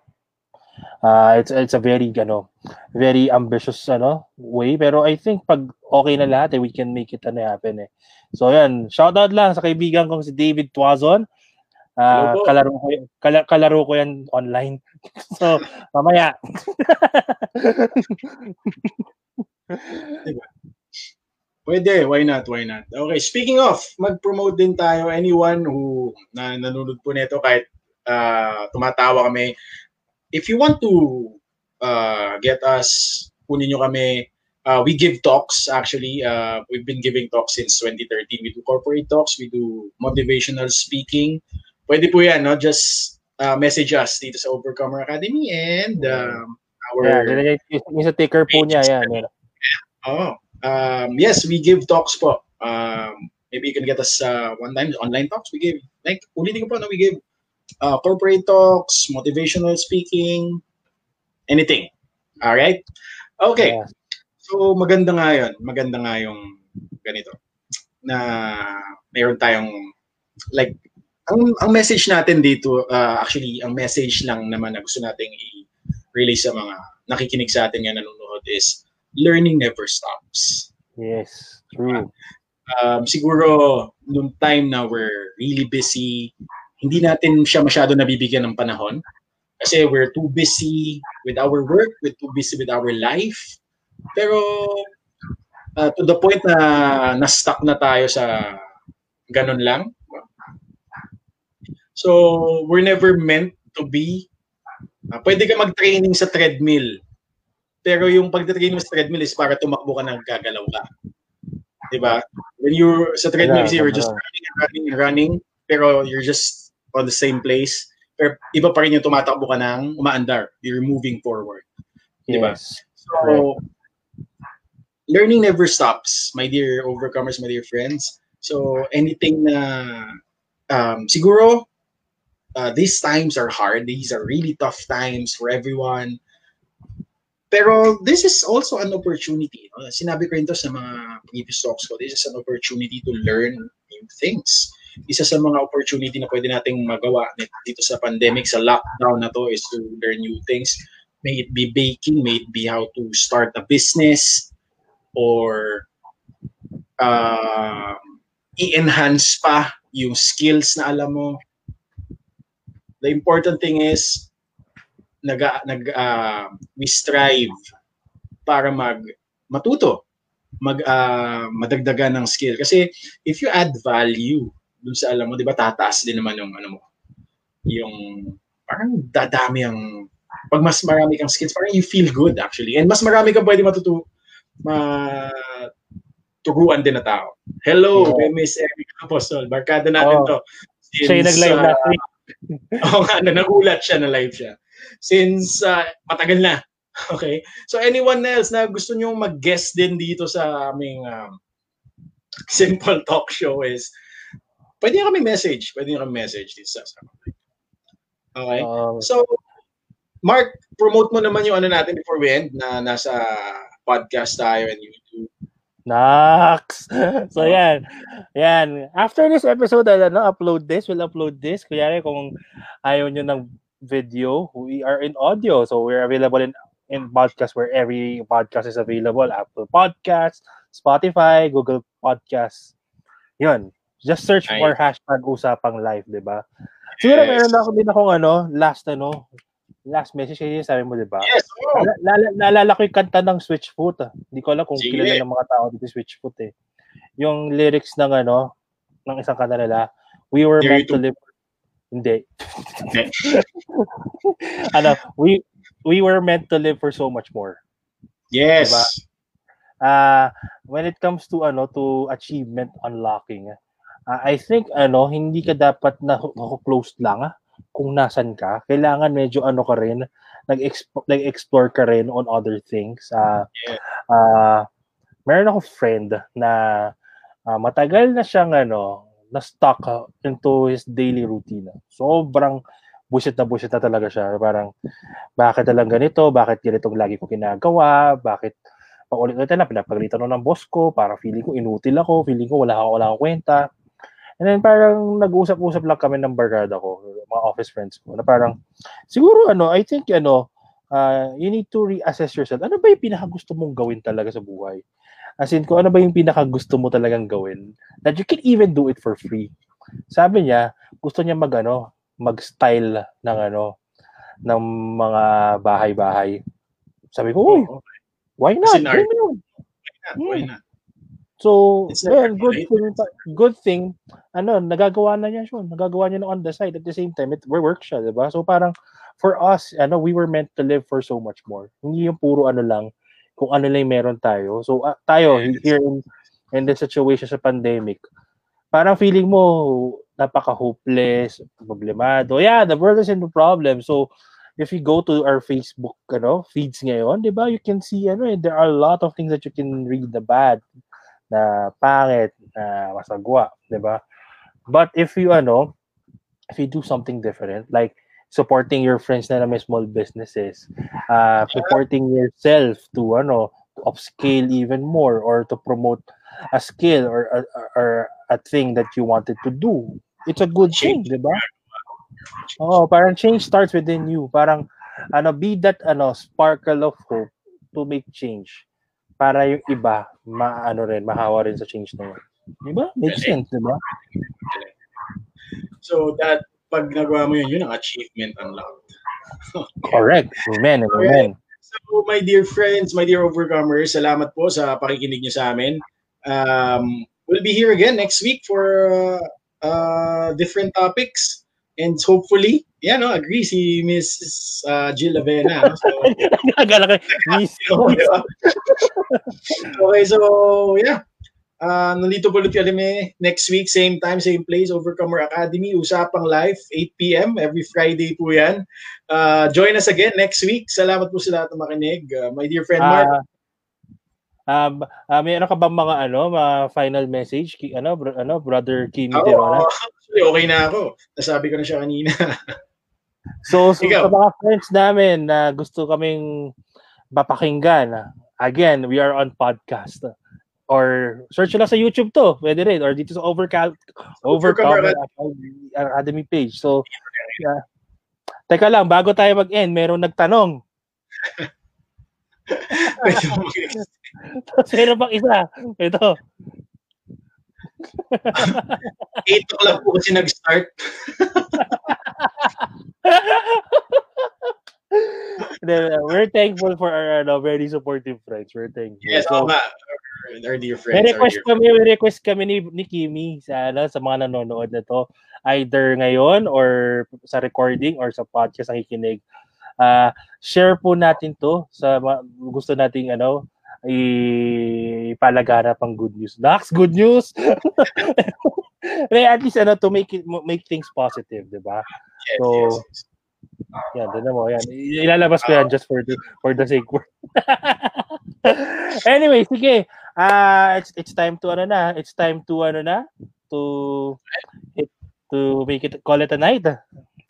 Speaker 2: Uh, it's it's a very ano, very ambitious ano way pero I think pag okay na lahat eh, we can make it ano happen eh. So yan, shout out lang sa kaibigan kong si David Tuazon. Uh, kalaro ko kala, kalaro ko yan online. so mamaya.
Speaker 1: diba? Pwede, why not, why not? Okay, speaking of, mag-promote din tayo anyone who na nanonood po nito kahit uh, tumatawa kami if you want to uh, get us, kunin nyo kami, uh, we give talks actually. Uh, we've been giving talks since 2013. We do corporate talks, we do motivational speaking. Pwede po yan, no? Just uh, message us dito sa Overcomer Academy and um, our...
Speaker 2: Yeah, yung sa ticker po niya, yan.
Speaker 1: Oh, um, yes, we give talks po. Um, maybe you can get us uh, one time online talks. We give, like, ulitin ko po, no? we give uh, corporate talks, motivational speaking, anything. All right? Okay. Yeah. So maganda nga 'yon. Maganda nga yung ganito na mayroon tayong like ang, ang message natin dito uh, actually ang message lang naman na gusto nating i-release sa mga nakikinig sa atin nga nanonood is learning never stops.
Speaker 2: Yes, true.
Speaker 1: Um, siguro nung time na we're really busy, hindi natin siya masyado nabibigyan ng panahon kasi we're too busy with our work, we're too busy with our life. Pero uh, to the point na na-stuck na tayo sa ganun lang. So, we're never meant to be uh, pwede ka mag-training sa treadmill. Pero yung pag-training mo sa treadmill is para tumakbo ka na gagalaw ka. 'Di ba? When you're sa treadmill, yeah, you're just running and running and running, pero you're just on the same place. Pero iba pa rin yung tumatakbo ka nang umaandar. You're moving forward. Yes. 'Di ba? So, learning never stops, my dear overcomers, my dear friends. So, anything na um, siguro uh, these times are hard. These are really tough times for everyone. Pero this is also an opportunity. No? Sinabi ko rin to sa mga previous talks ko, this is an opportunity to learn new things. Isa sa mga opportunity na pwede nating magawa dito sa pandemic, sa lockdown na to is to learn new things. May it be baking, may it be how to start a business, or uh, i-enhance pa yung skills na alam mo the important thing is nag nag uh, we strive para mag matuto mag uh, madagdagan ng skill kasi if you add value dun sa alam mo 'di ba tataas din naman yung ano mo yung parang dadami ang pag mas marami kang skills parang you feel good actually and mas marami kang pwede matuto ma turuan din na tao. Hello, yeah. Miss Eric Apostol. Barkada natin oh. to.
Speaker 2: Since, Siya yung nag-live uh, last week.
Speaker 1: Oo nga, na nagulat siya na live siya. Since uh, matagal na. Okay? So anyone else na gusto nyo mag-guest din dito sa aming um, simple talk show is pwede nyo kami message. Pwede nyo kami message dito sa Okay? Um, so, Mark, promote mo naman yung ano natin before we end na nasa podcast tayo and YouTube.
Speaker 2: Nax! so yan. Yan. After this episode, ano, upload this, we'll upload this. Kunyari kung ayaw nyo ng video, we are in audio. So we're available in in podcast where every podcast is available. Apple Podcasts, Spotify, Google Podcasts. Yun. Just search nice. for hashtag usapang live, di ba? Siguro yes. meron ako din akong ano, last ano, last message kasi sabi mo, di ba?
Speaker 1: Yes. Oh.
Speaker 2: Naalala ko yung kanta ng Switchfoot. Ah. Hindi ko alam kung Sige. kilala ng mga tao dito Switchfoot eh. Yung lyrics ng ano, ng isang kanta nila, We were There meant to live hindi. ano, we we were meant to live for so much more.
Speaker 1: Yes. Diba?
Speaker 2: Uh, when it comes to ano to achievement unlocking, uh, I think ano hindi ka dapat na closed lang ah kung nasan ka, kailangan medyo ano ka rin, nag-explore, nag-explore ka rin on other things. Uh, yeah. uh, meron ako friend na uh, matagal na siyang ano, na stuck into his daily routine. Sobrang busit na busit na talaga siya. Parang, bakit lang ganito? Bakit ganitong lagi ko ginagawa? Bakit paulit-ulit na pinapagalitan ng boss ko? Para feeling ko inutil ako. Feeling ko wala ako, wala akong kwenta. And then parang nag-usap-usap lang kami ng barkada ko, mga office friends ko, na parang, siguro ano, I think ano, uh, you need to reassess yourself. Ano ba yung pinakagusto mong gawin talaga sa buhay? As in, kung ano ba yung pinakagusto mo talagang gawin, that you can even do it for free. Sabi niya, gusto niya mag, ano, mag-style ng ano, ng mga bahay-bahay. Sabi ko, uy, why not? Why not? Why not? Why not? So, well, good thing, good thing, ano, nagagawa na niya siya. Nagagawa niya na on the side. At the same time, it, we work siya, di ba? So, parang, for us, ano, we were meant to live for so much more. Hindi yung puro ano lang, kung ano lang meron tayo. So, uh, tayo, here in, in the situation sa pandemic, parang feeling mo, napaka-hopeless, problemado. Yeah, the world is in the problem. So, if you go to our Facebook, ano, feeds ngayon, di ba, you can see, ano, eh, there are a lot of things that you can read the bad na pangit, na masagwa, 'di ba? But if you ano, if you do something different, like supporting your friends na, may small businesses, uh, supporting yourself to ano, to upscale even more or to promote a skill or, or, or a thing that you wanted to do. It's a good thing, 'di ba? Oh, parang change starts within you. Parang ano, be that ano sparkle of hope to make change para yung iba maano rin mahawa rin sa change na yun. Di ba? Makes sense, di ba?
Speaker 1: So that pag nagawa mo yun, yun ang achievement unlocked.
Speaker 2: Correct. Amen. Amen.
Speaker 1: So, my dear friends, my dear overcomers, salamat po sa pakikinig nyo sa amin. Um, we'll be here again next week for uh, uh, different topics. And hopefully, yeah, no, agree si Miss uh, Jill Avena. No? So,
Speaker 2: miss.
Speaker 1: okay, so yeah. Uh, nandito po ulit kami next week, same time, same place, Overcomer Academy, Usapang Live, 8pm, every Friday po yan. Uh, join us again next week. Salamat po sa lahat ng makinig. Uh, my dear friend Mark. Uh,
Speaker 2: um, uh, may ano ka bang mga ano, mga final message? Ki, ano, bro, ano, brother Kimi oh?
Speaker 1: Actually, okay na ako. Nasabi ko na siya kanina.
Speaker 2: so, so sa mga friends namin na gusto kaming mapakinggan, again, we are on podcast or search lang sa YouTube to, pwede rin, or dito sa Overcal Overcomer Academy page. So, yeah. Teka lang, bago tayo mag-end, meron nagtanong. Tapos meron pang isa. Ito.
Speaker 1: 8 o'clock po kasi nag-start.
Speaker 2: We're thankful for our ano, very supportive friends. We're thankful.
Speaker 1: Yes, so, our dear friends.
Speaker 2: May request kami, may request kami ni, ni Kimi sa, ano, sa mga nanonood na to. Either ngayon or sa recording or sa podcast ang ikinig. Uh, share po natin to sa gusto nating ano ipalaganap ang good news. Dax, good news. May at least ano to make it make things positive, 'di ba?
Speaker 1: Yes, so yes, yes.
Speaker 2: Yan, din mo. Yan. Ilalabas ko yan just for the for the sake. anyway, sige uh, it's it's time to ano na, it's time to ano na, to to make it call it a night.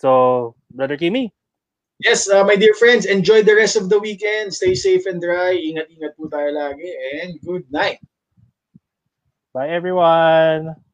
Speaker 2: So, brother Kimi.
Speaker 1: Yes, uh, my dear friends, enjoy the rest of the weekend. Stay safe and dry. Ingat-ingat po tayo lagi and good night.
Speaker 2: Bye everyone.